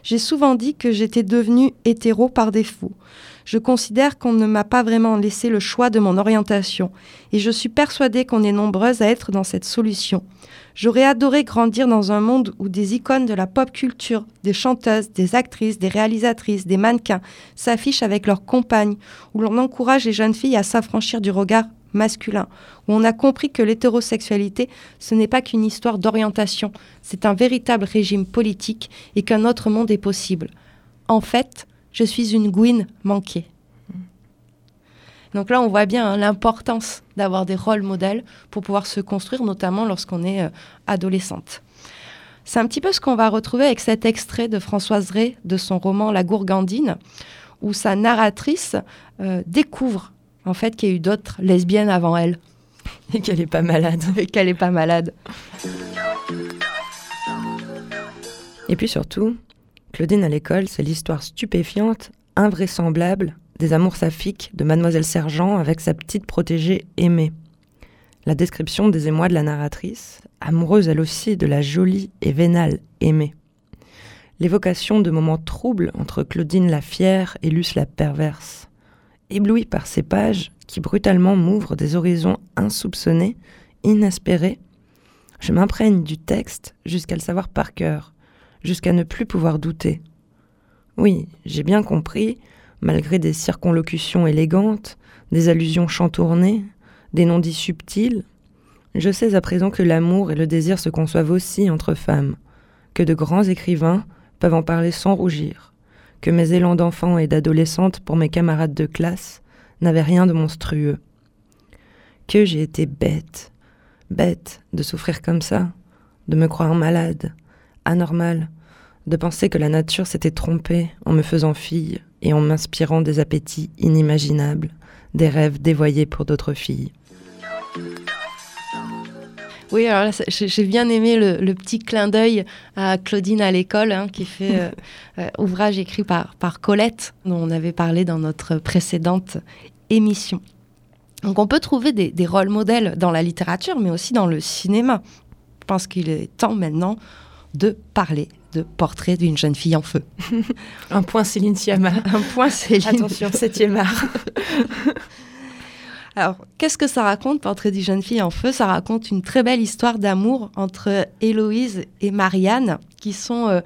J'ai souvent dit que j'étais devenue hétéro par défaut. Je considère qu'on ne m'a pas vraiment laissé le choix de mon orientation et je suis persuadée qu'on est nombreuses à être dans cette solution. J'aurais adoré grandir dans un monde où des icônes de la pop culture, des chanteuses, des actrices, des réalisatrices, des mannequins s'affichent avec leurs compagnes, où l'on encourage les jeunes filles à s'affranchir du regard masculin, où on a compris que l'hétérosexualité, ce n'est pas qu'une histoire d'orientation, c'est un véritable régime politique et qu'un autre monde est possible. En fait, je suis une Gwyn manquée. Donc là, on voit bien hein, l'importance d'avoir des rôles modèles pour pouvoir se construire, notamment lorsqu'on est euh, adolescente. C'est un petit peu ce qu'on va retrouver avec cet extrait de Françoise Ray de son roman La Gourgandine, où sa narratrice euh, découvre en fait qu'il y a eu d'autres lesbiennes avant elle Et qu'elle est pas malade. et qu'elle n'est pas malade. Et puis surtout, Claudine à l'école, c'est l'histoire stupéfiante, invraisemblable, des amours saphiques de Mademoiselle Sergent avec sa petite protégée aimée. La description des émois de la narratrice, amoureuse elle aussi de la jolie et vénale aimée. L'évocation de moments troubles entre Claudine la fière et Luce la perverse. Éblouie par ces pages qui brutalement m'ouvrent des horizons insoupçonnés, inespérés, je m'imprègne du texte jusqu'à le savoir par cœur, jusqu'à ne plus pouvoir douter. Oui, j'ai bien compris, malgré des circonlocutions élégantes, des allusions chantournées, des non-dits subtils, je sais à présent que l'amour et le désir se conçoivent aussi entre femmes, que de grands écrivains peuvent en parler sans rougir, que mes élans d'enfant et d'adolescente pour mes camarades de classe n'avaient rien de monstrueux. Que j'ai été bête, bête de souffrir comme ça, de me croire malade, anormale, de penser que la nature s'était trompée en me faisant fille et en m'inspirant des appétits inimaginables, des rêves dévoyés pour d'autres filles. Oui, alors j'ai j'ai bien aimé le, le petit clin d'œil à Claudine à l'école, hein, qui fait euh, euh, ouvrage écrit par, par Colette, dont on avait parlé dans notre précédente émission. Donc on peut trouver des, des rôles modèles dans la littérature, mais aussi dans le cinéma. Je pense qu'il est temps maintenant de parler de Portrait d'une jeune fille en feu. Un point Céline Sciamma. Un point, Céline. Attention, septième art. Alors, qu'est-ce que ça raconte, Portrait d'une jeune fille en feu? Ça raconte une très belle histoire d'amour entre Héloïse et Marianne, qui sont euh,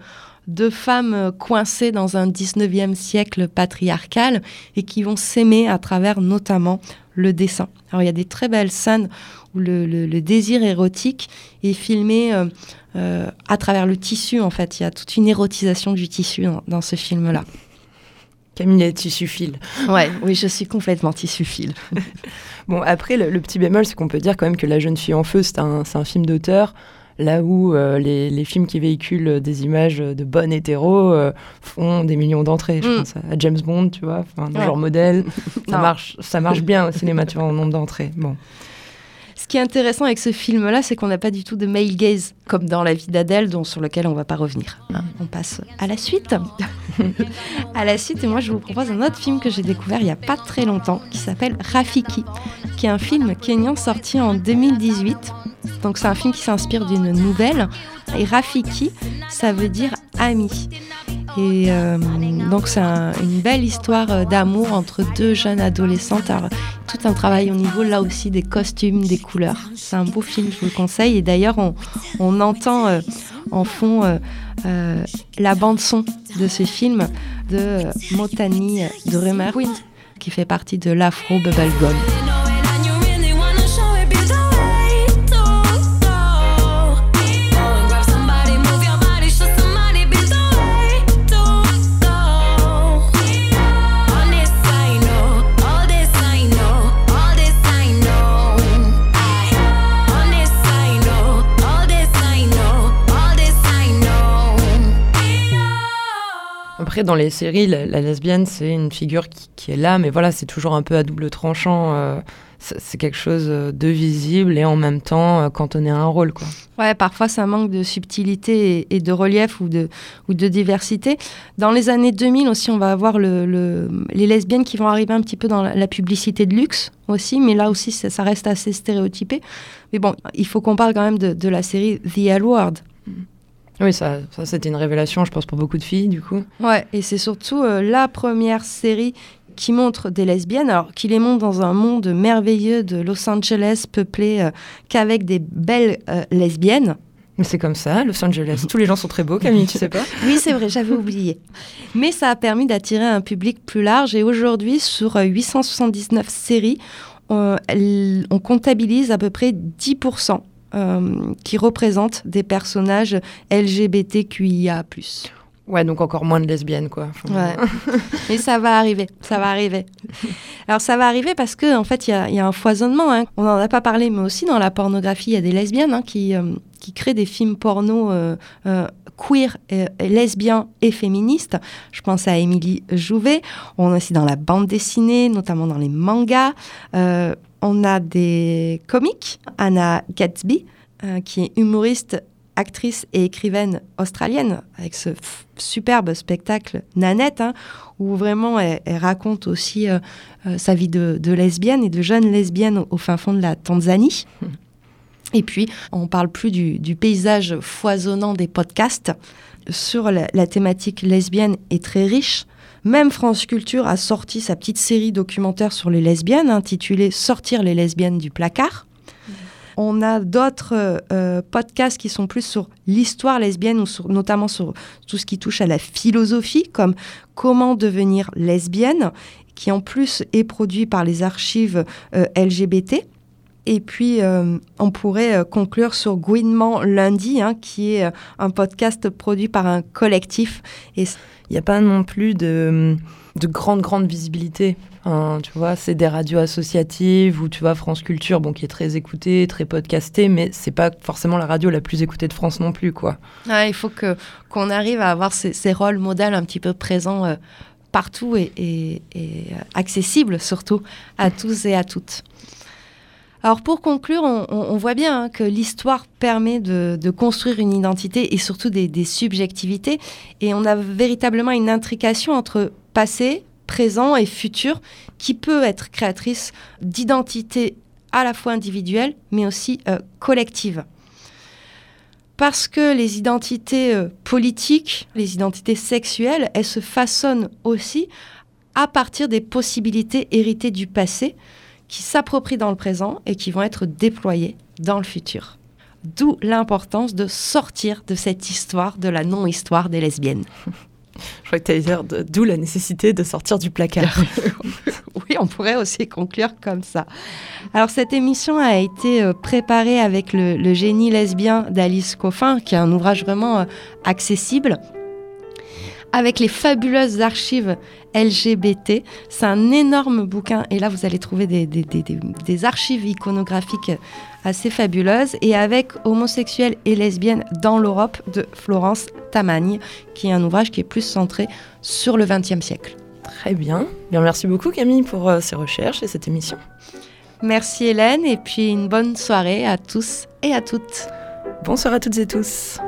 deux femmes euh, coincées dans un 19e siècle patriarcal et qui vont s'aimer à travers notamment le dessin. Alors, il y a des très belles scènes où le, désir érotique est filmé euh, à travers le tissu, en fait. Il y a toute une érotisation du tissu dans ce film-là. Camille est tissu fil. Ouais, oui, je suis complètement tissu fil. Bon, après, le, le petit bémol, c'est qu'on peut dire quand même que La jeune fille en feu, c'est un, un film d'auteur, là où euh, les, les films qui véhiculent des images de bonnes hétéros euh, font des millions d'entrées. Je Mm. pense à James Bond, tu vois, Ouais. genre modèle. ça, marche, ça marche bien au cinéma, tu vois, en nombre d'entrées. Bon. Ce qui est intéressant avec ce film-là, c'est qu'on n'a pas du tout de male gaze, comme dans La vie d'Adèle, dont sur lequel on va pas revenir. hein. On passe à la suite. à la suite, et moi je vous propose un autre film que j'ai découvert il y a pas très longtemps, qui s'appelle Rafiki, qui est un film kenyan sorti en 2018. Donc c'est un film qui s'inspire d'une nouvelle. Et Rafiki, ça veut dire ami. Et euh, donc c'est un- une belle histoire euh, d'amour entre deux jeunes adolescentes. Alors, tout un travail au niveau là aussi des costumes, des couleurs. C'est un beau film, je vous le conseille. Et d'ailleurs, on, entend euh, en fond la bande son de ce film de Motani Dremerwind, qui fait partie de l'Afro Bubblegum. Après, dans les séries, la, lesbienne, c'est une figure qui, est là, mais voilà, c'est toujours un peu à double tranchant. euh, c'est quelque chose de visible et en même temps euh, cantonné à un rôle, quoi. Ouais, parfois ça manque de subtilité et, de relief ou de, ou de diversité. Dans les années 2000 aussi, on va avoir le, le- les lesbiennes qui vont arriver un petit peu dans la, la publicité de luxe aussi, mais là aussi ça, ça reste assez stéréotypé. Mais bon, il faut qu'on parle quand même de, de la série The L Word. Oui, ça, ça c'était une révélation, je pense, pour beaucoup de filles, du coup. Ouais, et c'est surtout euh, la première série qui montre des lesbiennes, alors qui les montre dans un monde merveilleux de Los Angeles peuplé euh, qu'avec des belles euh, lesbiennes. Mais c'est comme ça, Los Angeles. Tous les gens sont très beaux, Camille, tu sais pas? Oui, c'est vrai, j'avais oublié. Mais ça a permis d'attirer un public plus large et aujourd'hui, sur euh, 879 séries, on comptabilise à peu près 10% euh, qui représentent des personnages LGBTQIA+. Ouais, donc encore moins de lesbiennes, quoi. Ouais. Mais ça va arriver, ça va arriver. Alors ça va arriver parce que en fait il y a, il y a un foisonnement. hein. On n'en a pas parlé, mais aussi dans la pornographie, il y a des lesbiennes hein, qui, euh, qui créent des films porno euh, euh, queer, et, et lesbiens et féministes. Je pense à Émilie Jouvet. On est aussi dans la bande dessinée, notamment dans les mangas. On a des comiques, Anna Gatsby, euh, qui est humoriste actrice et écrivaine australienne, avec ce superbe spectacle Nanette, hein, où vraiment elle, elle raconte aussi euh, euh, sa vie de, de lesbienne et de jeune lesbienne au, au fin fond de la Tanzanie. Et puis, on parle plus du, du paysage foisonnant des podcasts. Sur la, la thématique lesbienne est très riche. Même France Culture a sorti sa petite série documentaire sur les lesbiennes, intitulée Sortir les lesbiennes du placard. On a d'autres euh, podcasts qui sont plus sur l'histoire lesbienne ou notamment sur tout ce qui touche à la philosophie, comme Comment devenir lesbienne, qui en plus est produit par les archives euh, LGBT. Et puis, euh, on pourrait euh, conclure sur Gouinement lundi, hein, qui est euh, un podcast produit par un collectif. Il n'y a pas non plus de, de grande, grande visibilité. Hein, tu vois, c'est des radios associatives ou tu vois France Culture, bon, qui est très écoutée, très podcastée, mais c'est pas forcément la radio la plus écoutée de France non plus, quoi. Ah, il faut que qu'on arrive à avoir ces, rôles modèles un petit peu présents euh, partout et, et- et, accessibles surtout à tous et à toutes. Alors pour conclure, on, voit bien hein, que l'histoire permet de, construire une identité et surtout des, subjectivités. Et on a véritablement une intrication entre passé, présent et futur qui peut être créatrice d'identités à la fois individuelles mais aussi euh, collectives. parce que les identités euh, politiques, les identités sexuelles, elles se façonnent aussi à partir des possibilités héritées du passé qui s'approprient dans le présent et qui vont être déployées dans le futur. D'où l'importance de sortir de cette histoire de la non-histoire des lesbiennes. Je crois que tu allais dire d'où la nécessité de sortir du placard. Oui, on pourrait aussi conclure comme ça. Alors cette émission a été euh, préparée avec le, le génie lesbien d'Alice Coffin, qui est un ouvrage vraiment euh, accessible, avec les fabuleuses archives LGBT. C'est un énorme bouquin et là vous allez trouver des, des- des- des- des archives iconographiques assez fabuleuses et avec Homosexuels et lesbiennes dans l'Europe de Florence Tamagne, qui est un ouvrage qui est plus centré sur le XXe siècle. Très bien. Bien, merci beaucoup Camille pour euh, ces recherches et cette émission. Merci Hélène et puis une bonne soirée à tous et à toutes. Bonsoir à toutes et tous.